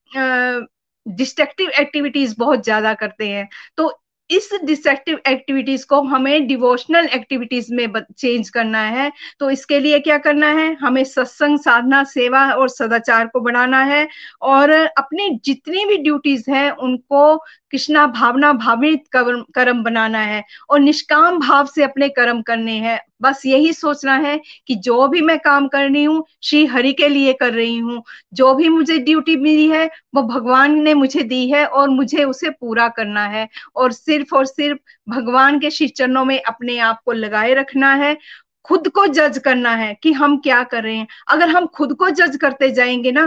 डिस्ट्रक्टिव एक्टिविटीज़ बहुत ज़्यादा करते हैं। तो इस डिस्ट्रक्टिव एक्टिविटीज़ को हमें डिवोशनल एक्टिविटीज़ में चेंज करना है तो इसके लिए क्या करना है? हमें सत्संग, साधना, सेवा और सदाचार को बढ़ाना है और अपनी जितनी भी ड्यूटीज़ हैं, उनको कृष्णा भावना भावित कर्म बनाना है और निष्काम भाव से अपने कर्म करने हैं। बस यही सोचना है कि जो भी मैं काम कर रही हूँ, श्री हरि के लिए कर रही हूँ। जो भी मुझे ड्यूटी मिली है, वो भगवान ने मुझे दी है और मुझे उसे पूरा करना है। और सिर्फ़ और सिर्फ़ भगवान के श्री चरणों में अपने आप को लगाए रखना है खुद को जज करना है कि हम क्या कर रहे हैं। अगर हम खुद को जज करते जाएँगे ना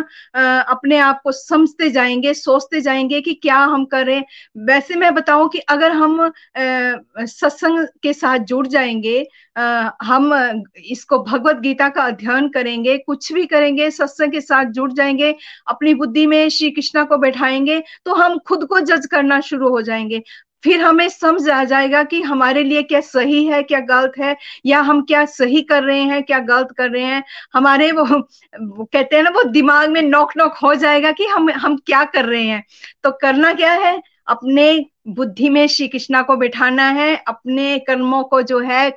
अपने आप को समझते जाएँगे, सोचते जाएँगे कि क्या हम कर रहे हैं। वैसे मैं बताऊँ कि अगर हम सत्संग के साथ जुड़ जाएँगे हम इसको भगवत गीता का अध्ययन करेंगे, कुछ भी करेंगे, सत्संग के साथ जुड़ जाएँगे, अपनी बुद्धि में श्री कृष्णा को बैठाएँगे तो हम खुद को जज करना शुरू हो जाएँगे। फिर हमें समझ आ जाएगा कि हमारे लिए क्या सही है क्या गलत है या हम क्या सही कर रहे हैं क्या गलत कर रहे हैं। हमारे वो, वो कहते हैं ना वो दिमाग में नोक नोक हो जाएगा कि हम हम क्या कर रहे हैं। तो करना क्या है? अपने बुद्धि में श्री कृष्णा को बिठाना है अपने कर्मों को जो है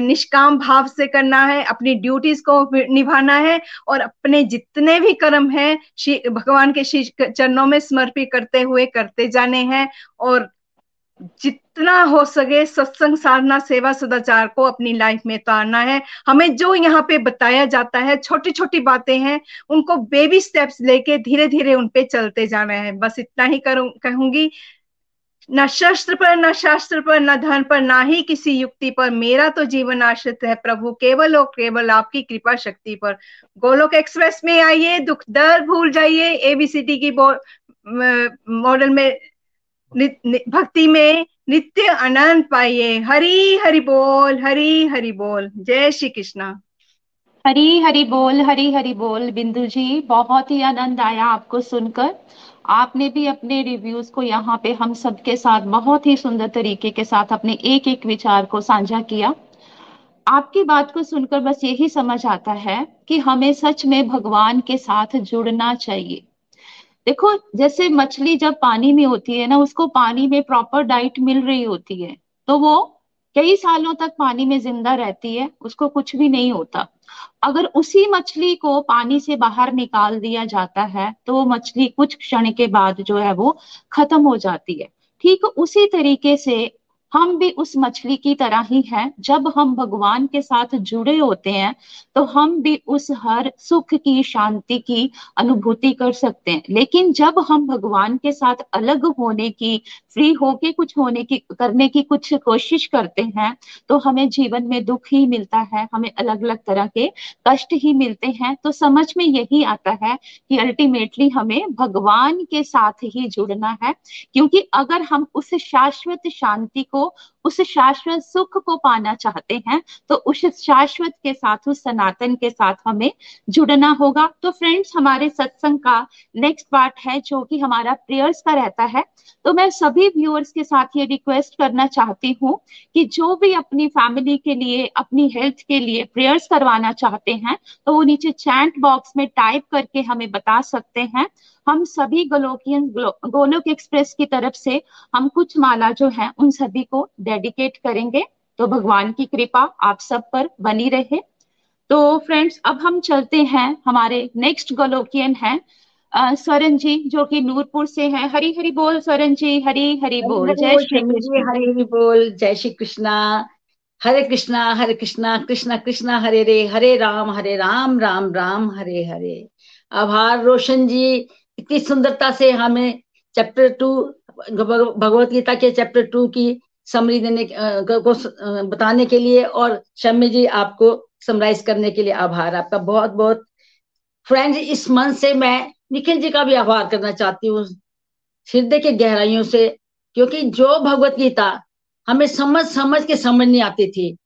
निष्काम भाव से करना है अपनी ड्यूटीज़ को निभाना है और अपने जितने भी कर्म हैं श्री भगवान के श्री चरणों में समर्पित करते हुए करते जाने हैं और जितना हो सके सत्संग साधना, सेवा, सदाचार को अपनी लाइफ में उतारना है। हमें जो यहाँ पे बताया जाता है छोटी छोटी बातें हैं, उनको बेबी स्टेप्स लेके धीरे धीरे उनपे चलते जाना है। बस इतना ही करूँ, कहूँगी, न शस्त्र पर, न शास्त्र पर, न धन पर, ना ही किसी युक्ति पर। मेरा तो जीवन आश्रित है प्रभु, केवल और केवल आपकी कृपा शक्ति पर। गोलोक एक्सप्रेस में आइए, दुख, दर्द, भूल जाइए। एबीसीडी की मॉडल में भक्ति में नित्य आनंद पाइए। हरी हरि बोल, हरी हरि बोल। जय श्री कृष्णा। हरी हरि बोल, हरी हरि बोल। बिंदु जी, बहुत ही आनंद आया आपको सुनकर। आपने भी अपने रिव्यूज़ को यहाँ पे हम सबके साथ बहुत ही सुंदर तरीके के साथ अपने एक एक विचार को साझा किया। आपकी बात को सुनकर बस यही समझ आता है कि हमें सच में भगवान के साथ जुड़ना चाहिए। देखो, जैसे मछली जब पानी में होती है ना, उसको पानी में प्रॉपर डाइट मिल रही होती है तो वो कई सालों तक पानी में ज़िंदा रहती है, उसको कुछ भी नहीं होता। अगर उसी मछली को पानी से बाहर निकाल दिया जाता है तो वो मछली कुछ क्षण के बाद जो है वो खत्म हो जाती है। ठीक उसी तरीके से हम भी उस मछली की तरह ही हैं। जब हम भगवान के साथ जुड़े होते हैं तो हम भी उस हर सुख की, शांति की अनुभूति कर सकते हैं। लेकिन जब हम भगवान के साथ अलग होने की फ्री होके कुछ होने की, करने की कुछ कोशिश करते हैं तो हमें जीवन में दुख ही मिलता है, हमें अलग अलग तरह के कष्ट ही मिलते हैं। तो समझ में यही आता है कि अल्टीमेटली हमें भगवान के साथ ही जुड़ना है, क्योंकि अगर हम उस शाश्वत शांति को, उस शाश्वत सुख को पाना चाहते हैं तो उस शाश्वत के साथ, उस सनातन के साथ हमें जुड़ना होगा। तो फ्रेंड्स हमारे सत्संग का नेक्स्ट पार्ट है, जो कि हमारा प्रेयर्स का रहता है। तो मैं सभी व्यूअर्स के साथ ये रिक्वेस्ट करना चाहती हूँ कि जो भी अपनी फैमिली के लिए, अपनी हेल्थ के लिए प्रेयर्स करवाना चाहते हैं तो वो नीचे चैट बॉक्स में टाइप करके हमें बता सकते हैं। हम सभी गोलोकियन गोलोक एक्सप्रेस की तरफ़ से हम कुछ माला जो है, उन सभी को डेडिकेट करेंगे। तो भगवान की कृपा आप सब पर बनी रहे। तो फ्रेंड्स अब हम चलते हैं, हमारे नेक्स्ट गोलोकियन है। स्वरन जी जो कि नूरपुर से है। हरी हरी बोल स्वरन जी हरी हरी बोल। जय श्री कृष्ण। हरी हरी बोल। जय श्री कृष्णा। हरे कृष्णा हरे कृष्णा कृष्णा कृष्णा हरे रे हरे राम हरे राम राम राम हरे हरे। आभार रोशन जी इतनी सुंदरता से हमें चैप्टर टू भगवत गीता के चैप्टर टू की समरी देने को बताने के लिए और शम्य जी आपको समराइज करने के लिए आभार। आपका बहुत बहुत फ्रेंड्स इस मन से मैं निखिल जी का भी आभार करना चाहती हूँ हृदय के गहराइयों से, क्योंकि जो भगवत गीता हमें समझ समझ के समझ नहीं आती थी।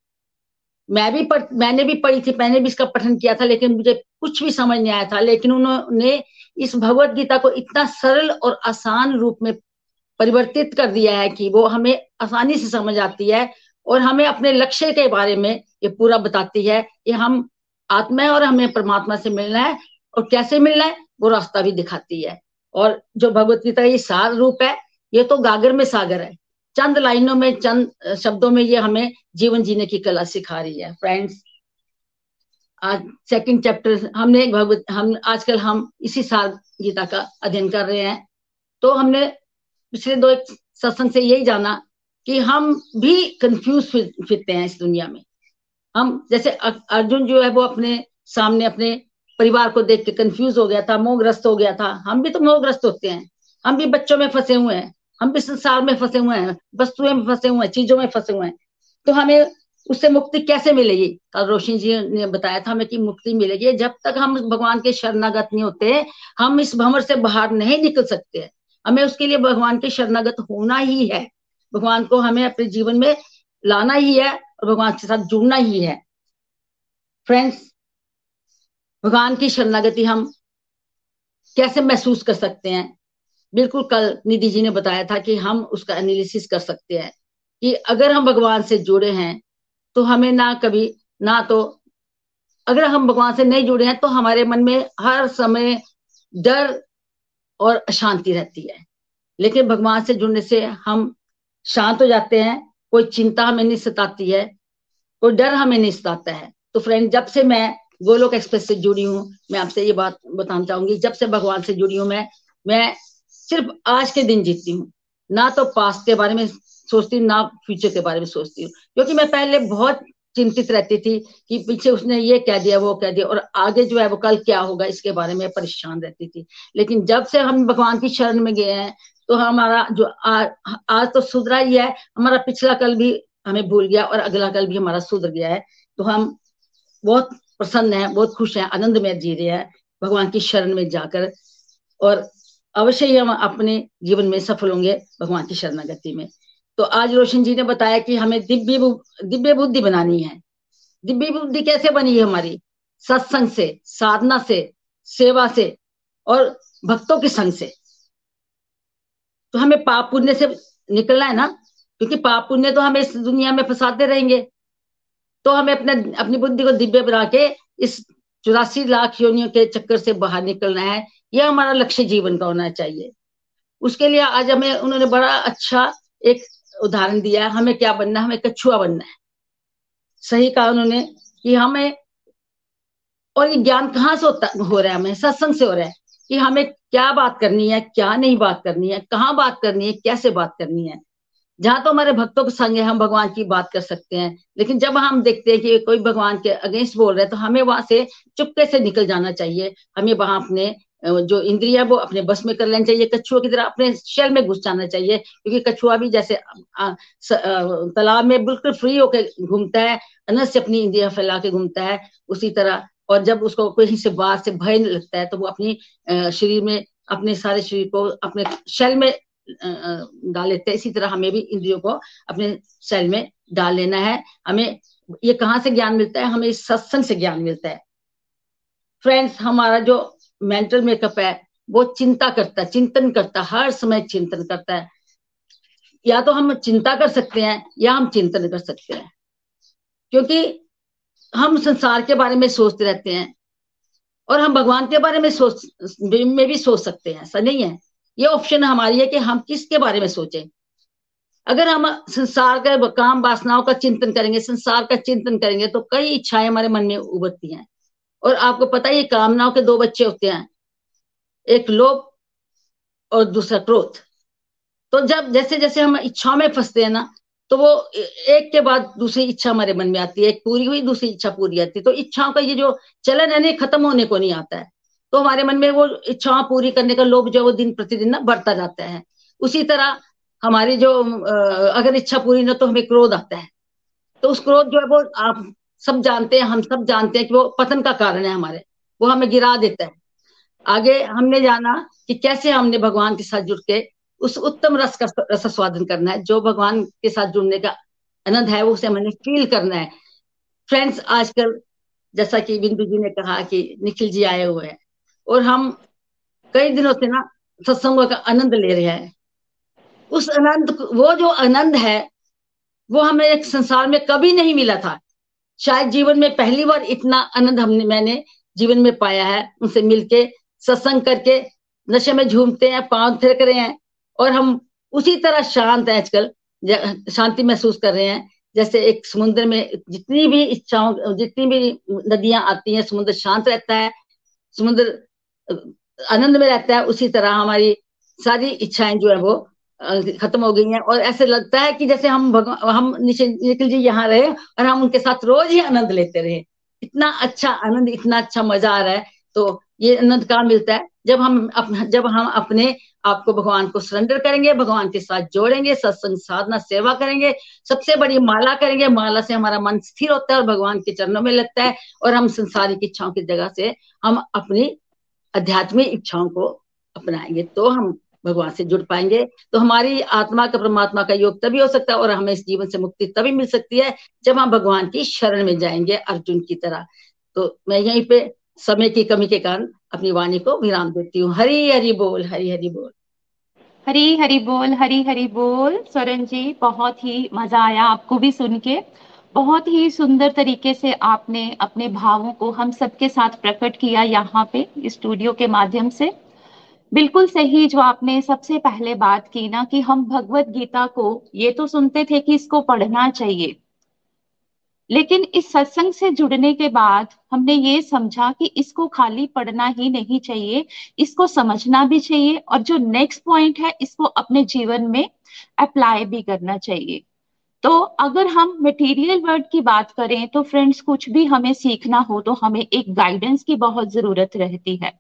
मैं भी पढ़, मैंने भी पढ़ी थी, मैंने भी इसका पठन किया था, लेकिन मुझे कुछ भी समझ नहीं आया था। लेकिन उन्होंने इस भगवत गीता को इतना सरल और आसान रूप में परिवर्तित कर दिया है कि वो हमें आसानी से समझ आती है और हमें अपने लक्ष्य के बारे में ये पूरा बताती है कि हम आत्मा है और हमें परमात्मा से मिलना है और कैसे मिलना है। वो रास्ता भी दिखाती है। और जो भगवत गीता ये सार रूप है, ये तो गागर में सागर है। चंद लाइनों में, चंद शब्दों में ये हमें जीवन जीने की कला सिखा रही है। फ्रेंड्स आज सेकंड चैप्टर हमने भगवत, हम, आजकल हम इसी सार गीता का अध्ययन कर रहे हैं। तो हमने पिछले दो एक सत्संग से यही जाना कि हम भी कंफ्यूज फिरते हैं इस दुनिया में। हम, जैसे अर्जुन जो है वो अपने सामने अपने परिवार को देख के कंफ्यूज हो गया था, मोहग्रस्त हो गया था। हम भी तो मोहग्रस्त होते हैं। हम भी बच्चों में फंसे हुए हैं। हम भी संसार में फंसे हुए हैं। वस्तुएँ में फंसे हुए हैं, चीज़ों में फंसे हुए हैं। तो हमें उससे मुक्ति कैसे मिलेगी? कल रोशनी जी ने बताया था हमें कि मुक्ति मिलेगी। जब तक हम भगवान के शरणागत नहीं होते, हम इस भंवर से बाहर नहीं निकल सकते। हमें उसके लिए भगवान के शरणागत होना ही है। भगवान को हमें अपने जीवन में लाना ही है और भगवान के साथ जुड़ना ही है। फ्रेंड्स भगवान की शरणागति हम कैसे महसूस कर सकते हैं? बिल्कुल कल निधि जी ने बताया था कि हम उसका एनालिसिस कर सकते हैं कि अगर हम भगवान से जुड़े हैं तो हमें ना कभी, ना तो अगर हम भगवान से नहीं जुड़े हैं तो हमारे मन में हर समय डर और अशांति रहती है। लेकिन भगवान से जुड़ने से हम शांत हो जाते हैं, कोई चिंता हमें नहीं सताती है, कोई डर हमें नहीं सताता है। तो फ्रेंड जब से मैं गोलोक एक्सप्रेस से जुड़ी हूँ। मैं आपसे ये बात बताना चाहूँगी जब से भगवान से जुड़ी हूँ मैं मैं सिर्फ़ आज के दिन जीतती हूँ। ना तो पास्ट के बारे में सोचती ना फ्यूचर के बारे में सोचती हूँ। क्योंकि मैं पहले बहुत चिंतित रहती थी कि पीछे उसने ये कह दिया वो कह दिया और आगे जो है वो कल क्या होगा इसके बारे में परेशान रहती थी। लेकिन जब से हम भगवान की शरण में गए हैं तो हमारा जो आ, आज तो सुधरा ही है। हमारा पिछला कल भी हमें भूल गया और अगला कल भी हमारा सुधर गया है। तो हम बहुत प्रसन्न है, बहुत खुश है, आनंद में जी रहे हैं, भगवान की शरण में जाकर। और अवश्य ही हम अपने जीवन में सफल होंगे भगवान की शरणागति में। तो आज रोशन जी ने बताया कि हमें दिव्य दिव्य बुद्धि बनानी है। दिव्य बुद्धि कैसे बनी है हमारी? सत्संग से, साधना से, सेवा से और भक्तों के संग से। तो हमें पाप पुण्य से निकलना है ना? क्योंकि पाप पुण्य तो हमें इस दुनिया में फंसाते रहेंगे। तो हमें अपने, अपनी बुद्धि को दिव्य बना के इस चौरासी लाख योनियों के चक्कर से बाहर निकलना है। यह हमारा लक्ष्य जीवन का होना चाहिए। उसके लिए आज हमें, उन्होंने बड़ा अच्छा एक उदाहरण दिया है। हमें क्या बनना है? हमें कछुआ बनना है। सही कहा उन्होंने कि हमें, और ये ज्ञान कहाँ से होता, हो रहा है हमें? सत्संग से हो रहा है कि हमें क्या बात करनी है, क्या नहीं बात करनी है, कहाँ बात करनी है, कैसे बात करनी है। जहाँ तो हमारे भक्तों के संग है, हम भगवान की बात कर सकते हैं, लेकिन जब हम देखते हैं कि कोई भगवान के अगेंस्ट बोल रहे हैं तो हमें वहाँ से चुपके से निकल जाना चाहिए। हमें वहाँ अपने जो इंद्रिया वो अपने बस में कर लेना चाहिए, कछुआ की तरह अपने शेल में घुस जाना चाहिए, क्योंकि कछुआ भी जैसे तालाब में बिल्कुल फ्री होकर घूमता है, अनस से अपनी इंद्रिया फैला के घूमता है, उसी तरह, और जब उसको कहीं से बाहर से भय लगता है तो वो अपनी शरीर में, अपने सारे शरीर को, अपने शेल में डाल लेते हैं इसी तरह हमें भी इंद्रियों को अपने सेल में डाल लेना है। हमें, ये कहाँ से ज्ञान मिलता है? हमें सत्संग से ज्ञान मिलता है। फ्रेंड्स हमारा जो मेंटल मेकअप है, वो चिंता करता है, चिंतन करता है, हर समय चिंतन करता है। या तो हम चिंता कर सकते हैं, या हम चिंतन कर सकते हैं। क्योंकि हम संसार के बारे में सोचते रहते हैं, और हम भगवान के बारे में सोच, में भी सोच सकते हैं, ऐसा नहीं है। ये ऑप्शन हमारी है कि हम किसके बारे में सोचें। अगर हम संसार का काम वासनाओं का चिंतन करेंगे, संसार का चिंतन करेंगे तो कई इच्छाएँ हमारे मन में उभरती हैं। और आपको पता है, ये कामनाओं के दो बच्चे होते हैं। एक लोभ और दूसरा क्रोध। तो जब जैसे जैसे हम इच्छाओं में फंसते हैं ना तो वो एक के बाद दूसरी इच्छा हमारे मन में आती है, एक पूरी हुई, दूसरी इच्छा पूरी आती है। तो इच्छाओं का ये जो चलन है ना खत्म होने को नहीं आता है। तो हमारे मन में वो इच्छाओं पूरी करने का लोभ जो वो दिन प्रतिदिन ना बढ़ता जाता है। उसी तरह हमारी जो अगर इच्छा पूरी ना तो हमें क्रोध आता है। तो उस क्रोध जो है वो आप सब जानते हैं, हम सब जानते हैं कि वो पतन का कारण है हमारे। वो हमें गिरा देता है। आगे हमने जाना कि कैसे हमने भगवान के साथ जुड़ के उस उत्तम रस का, रस स्वादन करना है। जो भगवान के साथ जुड़ने का आनंद है वो उसे हमने फील करना है। फ्रेंड्स आजकल जैसा कि बिंदु जी ने कहा कि निखिल जी आए हुए हैं। और हम कई दिनों से ना सत्संगों का आनंद ले रहे हैं। उस आनंद वो जो आनंद है, वो हमें संसार में कभी नहीं मिला था। शायद जीवन में पहली बार इतना आनंद हमने, मैंने जीवन में पाया है। उनसे मिलके, सत्संग करके, नशे में झूमते हैं पाँव थिरक रहे हैं और हम उसी तरह शांत है आजकल शांति महसूस कर रहे हैं। जैसे एक समुद्र में जितनी भी इच्छाओं, जितनी भी नदियाँ आती हैं, समुद्र शांत रहता है। समुद्र आनंद में रहता है, उसी तरह हमारी सारी इच्छाएँ जो है वो खत्म हो गई हैं। और ऐसे लगता है कि जैसे हम भगवान हम निखिल जी यहाँ रहे और हम उनके साथ रोज ही आनंद लेते रहे। इतना अच्छा आनंद, इतना अच्छा मज़ा आ रहा है। तो ये आनंद कहाँ मिलता है? जब हम अपना जब हम अपने आपको भगवान को सरेंडर करेंगे, भगवान के साथ जोड़ेंगे, सत्संग, साधना, सेवा करेंगे, सबसे बड़ी माला करेंगे, माला से हमारा मन स्थिर होता है और भगवान के चरणों में लगता है और हम संसारिक इच्छाओं की जगह से हम अपनी आध्यात्मिक इच्छाओं को अपनाएँगे तो हम भगवान से जुड़ पाएँगे। तो हमारी आत्मा का, परमात्मा का योग तभी हो सकता है और हमें इस जीवन से मुक्ति तभी मिल सकती है जब हम भगवान की शरण में जाएँगे अर्जुन की तरह। तो मैं यहीं पे समय की कमी के कारण अपनी वाणी को विराम देती हूँ। हरी हरी बोल, हरी हरी बोल। हरी हरी बोल, हरी हरी बोल। स्वरण जी, बहुत ही मज़ा आया आपको भी सुन के। बहुत ही सुंदर तरीके से आपने अपने भावों को हम सबके साथ प्रकट किया यहाँ पे स्टूडियो के माध्यम से। बिल्कुल सही जो आपने सबसे पहले बात की ना कि हम भगवत गीता को, ये तो सुनते थे कि इसको पढ़ना चाहिए। लेकिन इस सत्संग से जुड़ने के बाद हमने ये समझा कि इसको खाली पढ़ना ही नहीं चाहिए, इसको समझना भी चाहिए और जो नेक्स्ट पॉइंट है, इसको अपने जीवन में अप्लाई भी करना चाहिए। तो अगर हम मटेरियल वर्ड की बात करें तो फ्रेंड्स कुछ भी हमें सीखना हो तो हमें एक गाइडेंस की बहुत ज़रूरत रहती है।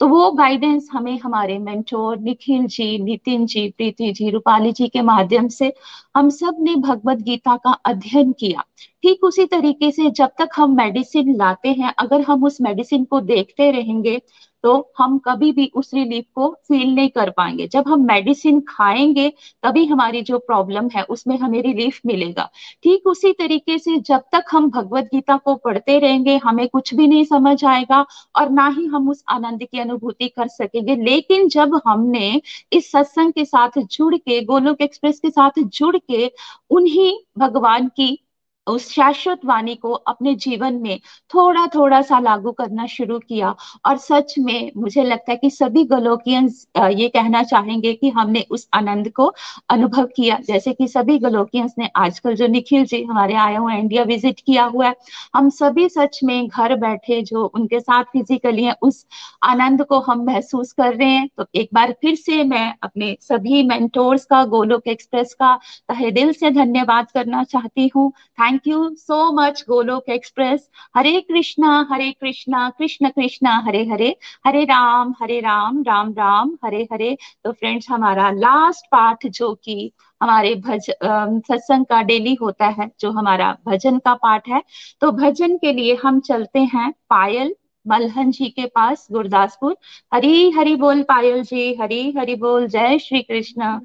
तो वो गाइडेंस हमें हमारे मेंटोर निखिल जी, नितिन जी, प्रीति जी, रूपाली जी के माध्यम से हम सबने भगवत गीता का अध्ययन किया। ठीक उसी तरीके से जब तक हम मेडिसिन लाते हैं, अगर हम उस मेडिसिन को देखते रहेंगे तो हम कभी भी उस रिलीफ को फील नहीं कर पाएँगे। जब हम मेडिसिन खाएँगे, तभी हमारी जो प्रॉब्लम है, उसमें हमें रिलीफ मिलेगा। ठीक उसी तरीके से जब तक हम भगवत गीता को पढ़ते रहेंगे, हमें कुछ भी नहीं समझ आएगा और ना ही हम उस आनंद की अनुभूति कर सकेंगे। लेकिन जब हमने इस सत्संग के साथ जुड़ के, गोलोक एक्सप्रेस के साथ जुड़ के, उन्हीं भगवान की उस शाश्वत वाणी को अपने जीवन में थोड़ा थोड़ा सा लागू करना शुरू किया। और सच में मुझे लगता है कि सभी गलोकियंस ये कहना चाहेंगे कि हमने उस आनंद को अनुभव किया। जैसे कि सभी गलोकियंस ने आजकल जो निखिल जी हमारे आए हुए इंडिया विज़िट किया हुआ है, हम सभी सच में घर बैठे जो उनके साथ फिजिकली है, उस आनंद को हम महसूस कर रहे हैं। तो एक बार फिर से मैं अपने सभी मेंटोर्स का, गोलोक एक्सप्रेस का तहे दिल से धन्यवाद करना चाहती हूँ। Thank thank you so much Golok express Hare Krishna Hare Krishna Krishna Krishna Hare Hare Hare Ram Hare Ram Ram Ram Hare Hare तो फ्रेंड्स हमारा लास्ट पार्ट जो कि हमारे भज सत्संग का डेली होता है, जो हमारा भजन का पाठ है तो भजन के लिए हम चलते हैं पायल मलहन जी के पास, गुरदासपुर। हरी हरि बोल पायल जी, हरी हरि बोल, जय श्री कृष्ण।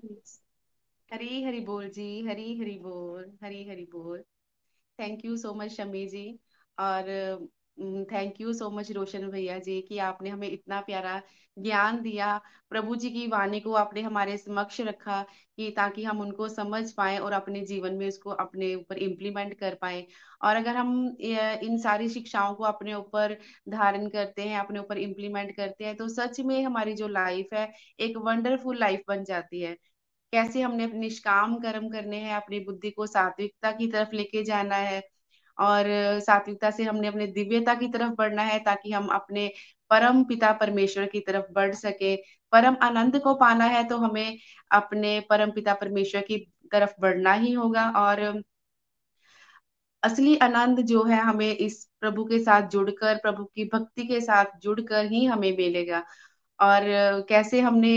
हरी हरि बोल जी, हरी हरि बोल, हरी हरि बोल। Thank you so much Shami ji और thank you so much Roshan भैया जी, कि आपने हमें इतना प्यारा ज्ञान दिया। प्रभु जी की वाणी को आपने हमारे समक्ष रखा, कि ताकि हम उनको समझ पाए और अपने जीवन में उसको अपने ऊपर इम्प्लीमेंट कर पाए। और अगर हम इन सारी शिक्षाओं को अपने ऊपर धारण करते हैं, अपने ऊपर इम्प्लीमेंट करते हैं तो सच में हमारी जो लाइफ है, एक वंडरफुल लाइफ बन जाती है। कैसे हमने निष्काम कर्म करने हैं, अपनी बुद्धि को सात्विकता की तरफ़ लेके जाना है और सात्विकता से हमने अपने दिव्यता की तरफ़ बढ़ना है ताकि हम अपने परम पिता परमेश्वर की तरफ़ बढ़ सके। परम आनंद को पाना है तो हमें अपने परम पिता परमेश्वर की तरफ़ बढ़ना ही होगा और असली आनंद जो है हमें इस प्रभु के साथ जुड़कर, प्रभु की भक्ति के साथ जुड़कर ही हमें मिलेगा। और कैसे हमने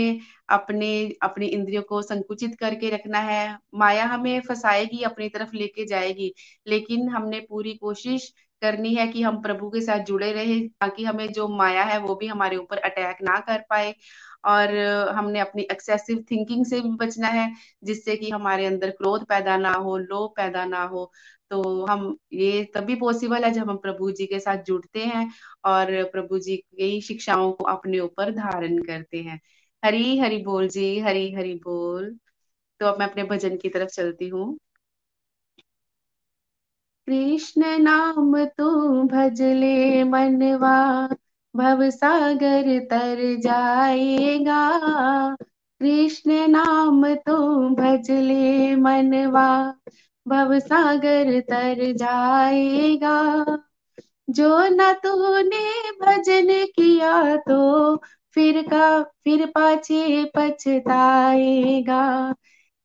अपने, अपनी इंद्रियों को संकुचित करके रखना है। माया हमें फंसाएगी, अपनी तरफ़ लेके जाएगी, लेकिन हमने पूरी कोशिश करनी है कि हम प्रभु के साथ जुड़े रहे, ताकि हमें जो माया है वो भी हमारे ऊपर अटैक ना कर पाए। और हमने अपनी एक्सेसिव थिंकिंग से भी बचना है, जिससे कि हमारे अंदर क्रोध पैदा ना हो, लोभ पैदा ना हो। तो हम, ये तभी पॉसिबल है जब हम प्रभु जी के साथ जुड़ते हैं और प्रभु जी की शिक्षाओं को अपने ऊपर धारण करते हैं। हरी हरी बोल जी, हरी हरी बोल। तो अब मैं अपने भजन की तरफ़ चलती हूँ। कृष्ण नाम तू भजले मनवा, भव सागर तर जाएगा। कृष्ण नाम तू भजले मनवा, भव सागर तर जाएगा। जो न तूने भजन किया तो फिर का, फिर पाछे पछताएगा।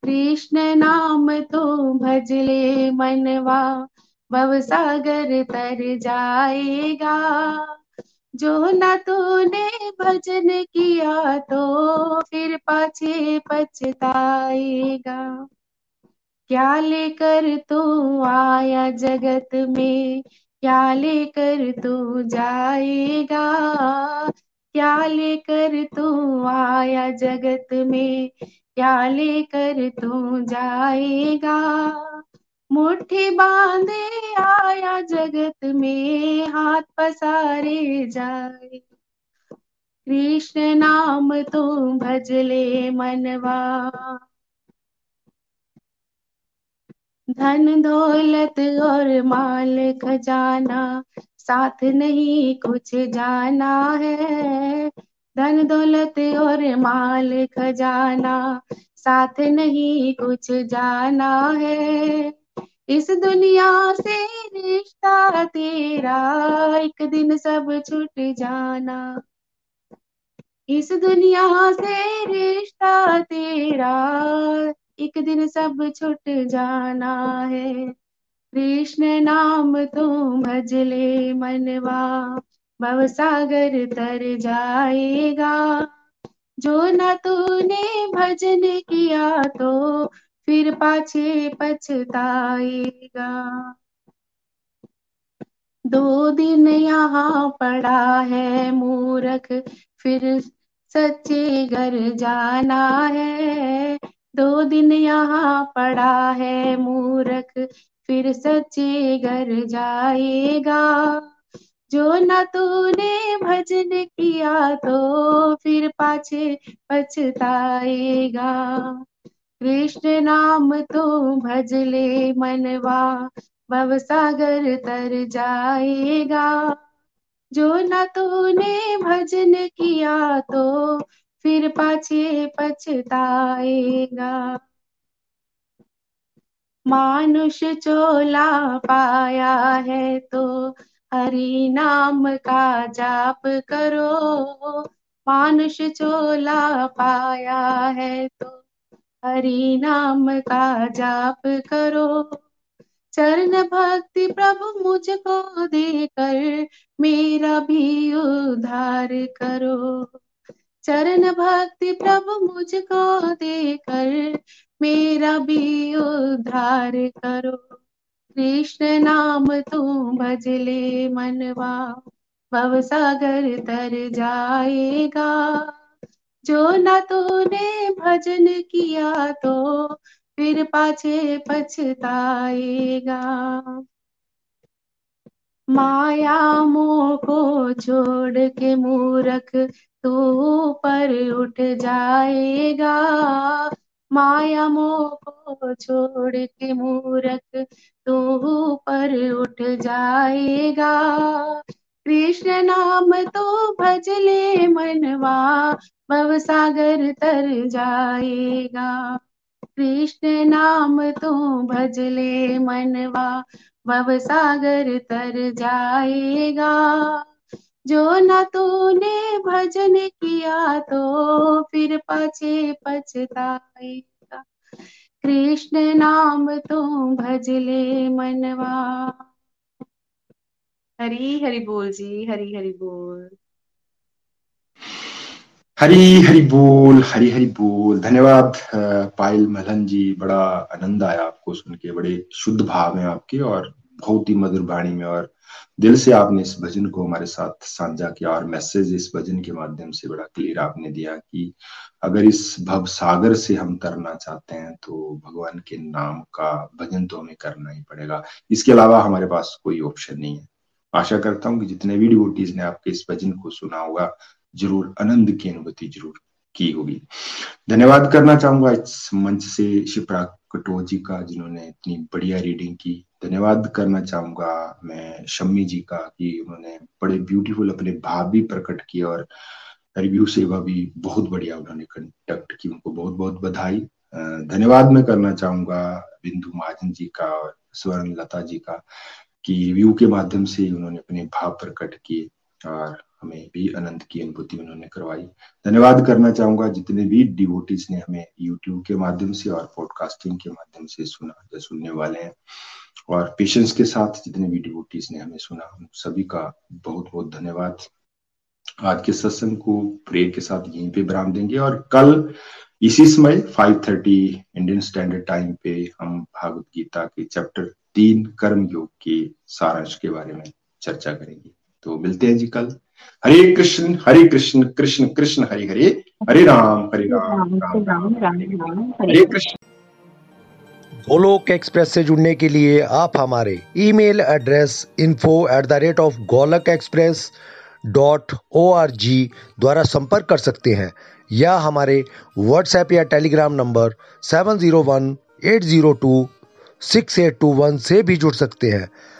कृष्ण नाम तो भजले मनवा, भव सागर तर जाएगा। जो ना तूने भजन किया तो फिर पाछे पछताएगा। क्या लेकर तू आया जगत में? क्या लेकर तू जाएगा? क्या लेकर तू आया जगत में? क्या लेकर तू जाएगा? मुट्ठी बांधे आया जगत में, हाथ पसारे जाए। कृष्ण नाम तू भजले मनवा। धन दौलत और माल खजाना साथ नहीं कुछ जाना है। धन दौलत और माल खजाना, साथ नहीं कुछ जाना है। इस दुनिया से रिश्ता तेरा, एक दिन सब छूट जाना। इस दुनिया से रिश्ता तेरा, एक दिन सब छूट जाना है। कृष्ण नाम तुम भजले मनवा, भव सागर तर जाएगा। जो न तूने भजन किया तो फिर पाछे पछताएगा। दो दिन यहाँ पड़ा है मूरख, फिर सच्चे घर जाना है। दो दिन यहाँ पड़ा है मूरख फिर सच्चे घर जाएगा। जो न तूने भजन किया तो फिर पाछे पछताएगा। कृष्ण नाम तो भजले मनवा, भव सागर तर जाएगा। जो न तूने भजन किया तो फिर पाछे पछताएगा। मानुष चोला पाया है तो हरि नाम का जाप करो। मानुष चोला पाया है तो हरि नाम का जाप करो। चरण भक्ति प्रभु मुझको देकर मेरा भी उद्धार करो। चरण भक्ति प्रभु मुझको देकर मेरा भी उद्धार करो। कृष्ण नाम तू भजले मनवा, भव सागर तर जाएगा। जो न तूने भजन किया तो फिर पाछे पछताएगा। माया मोह को छोड़ के मूरख तू पर उठ जाएगा। माया मोह को छोड़ के मूरख तू पर उठ जाएगा। कृष्ण नाम तो भजले मनवा, भव सागर तर जाएगा। कृष्ण नाम तो भजले मनवा, भव सागर तर जाएगा। जो न तूने भजन किया तो फिर पाछे पछताएगा। कृष्ण नाम तो भजले मनवा। हरी हरि बोल जी, हरी हरि बोल। हरी हरी बोल, हरी हरी बोल। धन्यवाद पायल मलन जी, बड़ा आनंद आया आपको सुन के, बड़े शुद्ध भाव है आपके और बहुत ही मधुर वाणी में और दिल से आपने इस भजन को हमारे साथ साझा किया और मैसेज इस भजन के माध्यम से बड़ा क्लियर आपने दिया कि अगर इस भव सागर से हम तरना चाहते हैं तो भगवान के नाम का भजन तो हमें करना ही पड़ेगा। इसके अलावा हमारे पास कोई ऑप्शन नहीं है। आशा करता हूँ कि जितने भी डिवोटीज ने आपके इस भजन को सुना होगा, ज़रूर आनंद की अनुभूति ज़रूर की होगी। धन्यवाद करना चाहूँगा इस मंच से शिप्रा कटो जी का, जिन्होंने इतनी बढ़िया रीडिंग की। धन्यवाद करना चाहूँगा मैं शम्मी जी का कि उन्होंने बड़े ब्यूटीफुल अपने भाव भी प्रकट किए और रिव्यू सेवा भी बहुत बढ़िया उन्होंने कंडक्ट की, उनको बहुत बहुत बधाई धन्यवाद मैं करना चाहूँगा बिंदु महाजन जी का और स्वर्ण लता जी का कि रिव्यू के माध्यम से उन्होंने अपने भाव प्रकट किए और हमें भी आनंद की अनुभूति उन्होंने करवाई। धन्यवाद करना चाहूँगा जितने भी डिवोटीज ने हमें यूट्यूब के माध्यम से और पॉडकास्टिंग के माध्यम से सुना या सुनने वाले हैं। और पेशेंस के साथ जितने भी डिवोटीज ने हमें सुना, उन सभी का बहुत बहुत धन्यवाद। आज के सत्संग को प्रे के साथ यहीं पे विराम देंगे और कल इसी समय 5:30 इंडियन स्टैंडर्ड टाइम पे हम भागवत गीता के चैप्टर तीन कर्म योग के सारांश के बारे में चर्चा करेंगे। तो मिलते हैं जी कल हरे कृष्ण हरे कृष्ण कृष्ण कृष्ण हरे हरे हरे राम हरे राम हरे कृष्ण गोलोक एक्सप्रेस से जुड़ने के लिए आप हमारे email address info at the rate of Golok express dot O R G द्वारा संपर्क कर सकते हैं या हमारे व्हाट्सएप या Telegram number seven zero one eight zero two six eight two one से भी जुड़ सकते हैं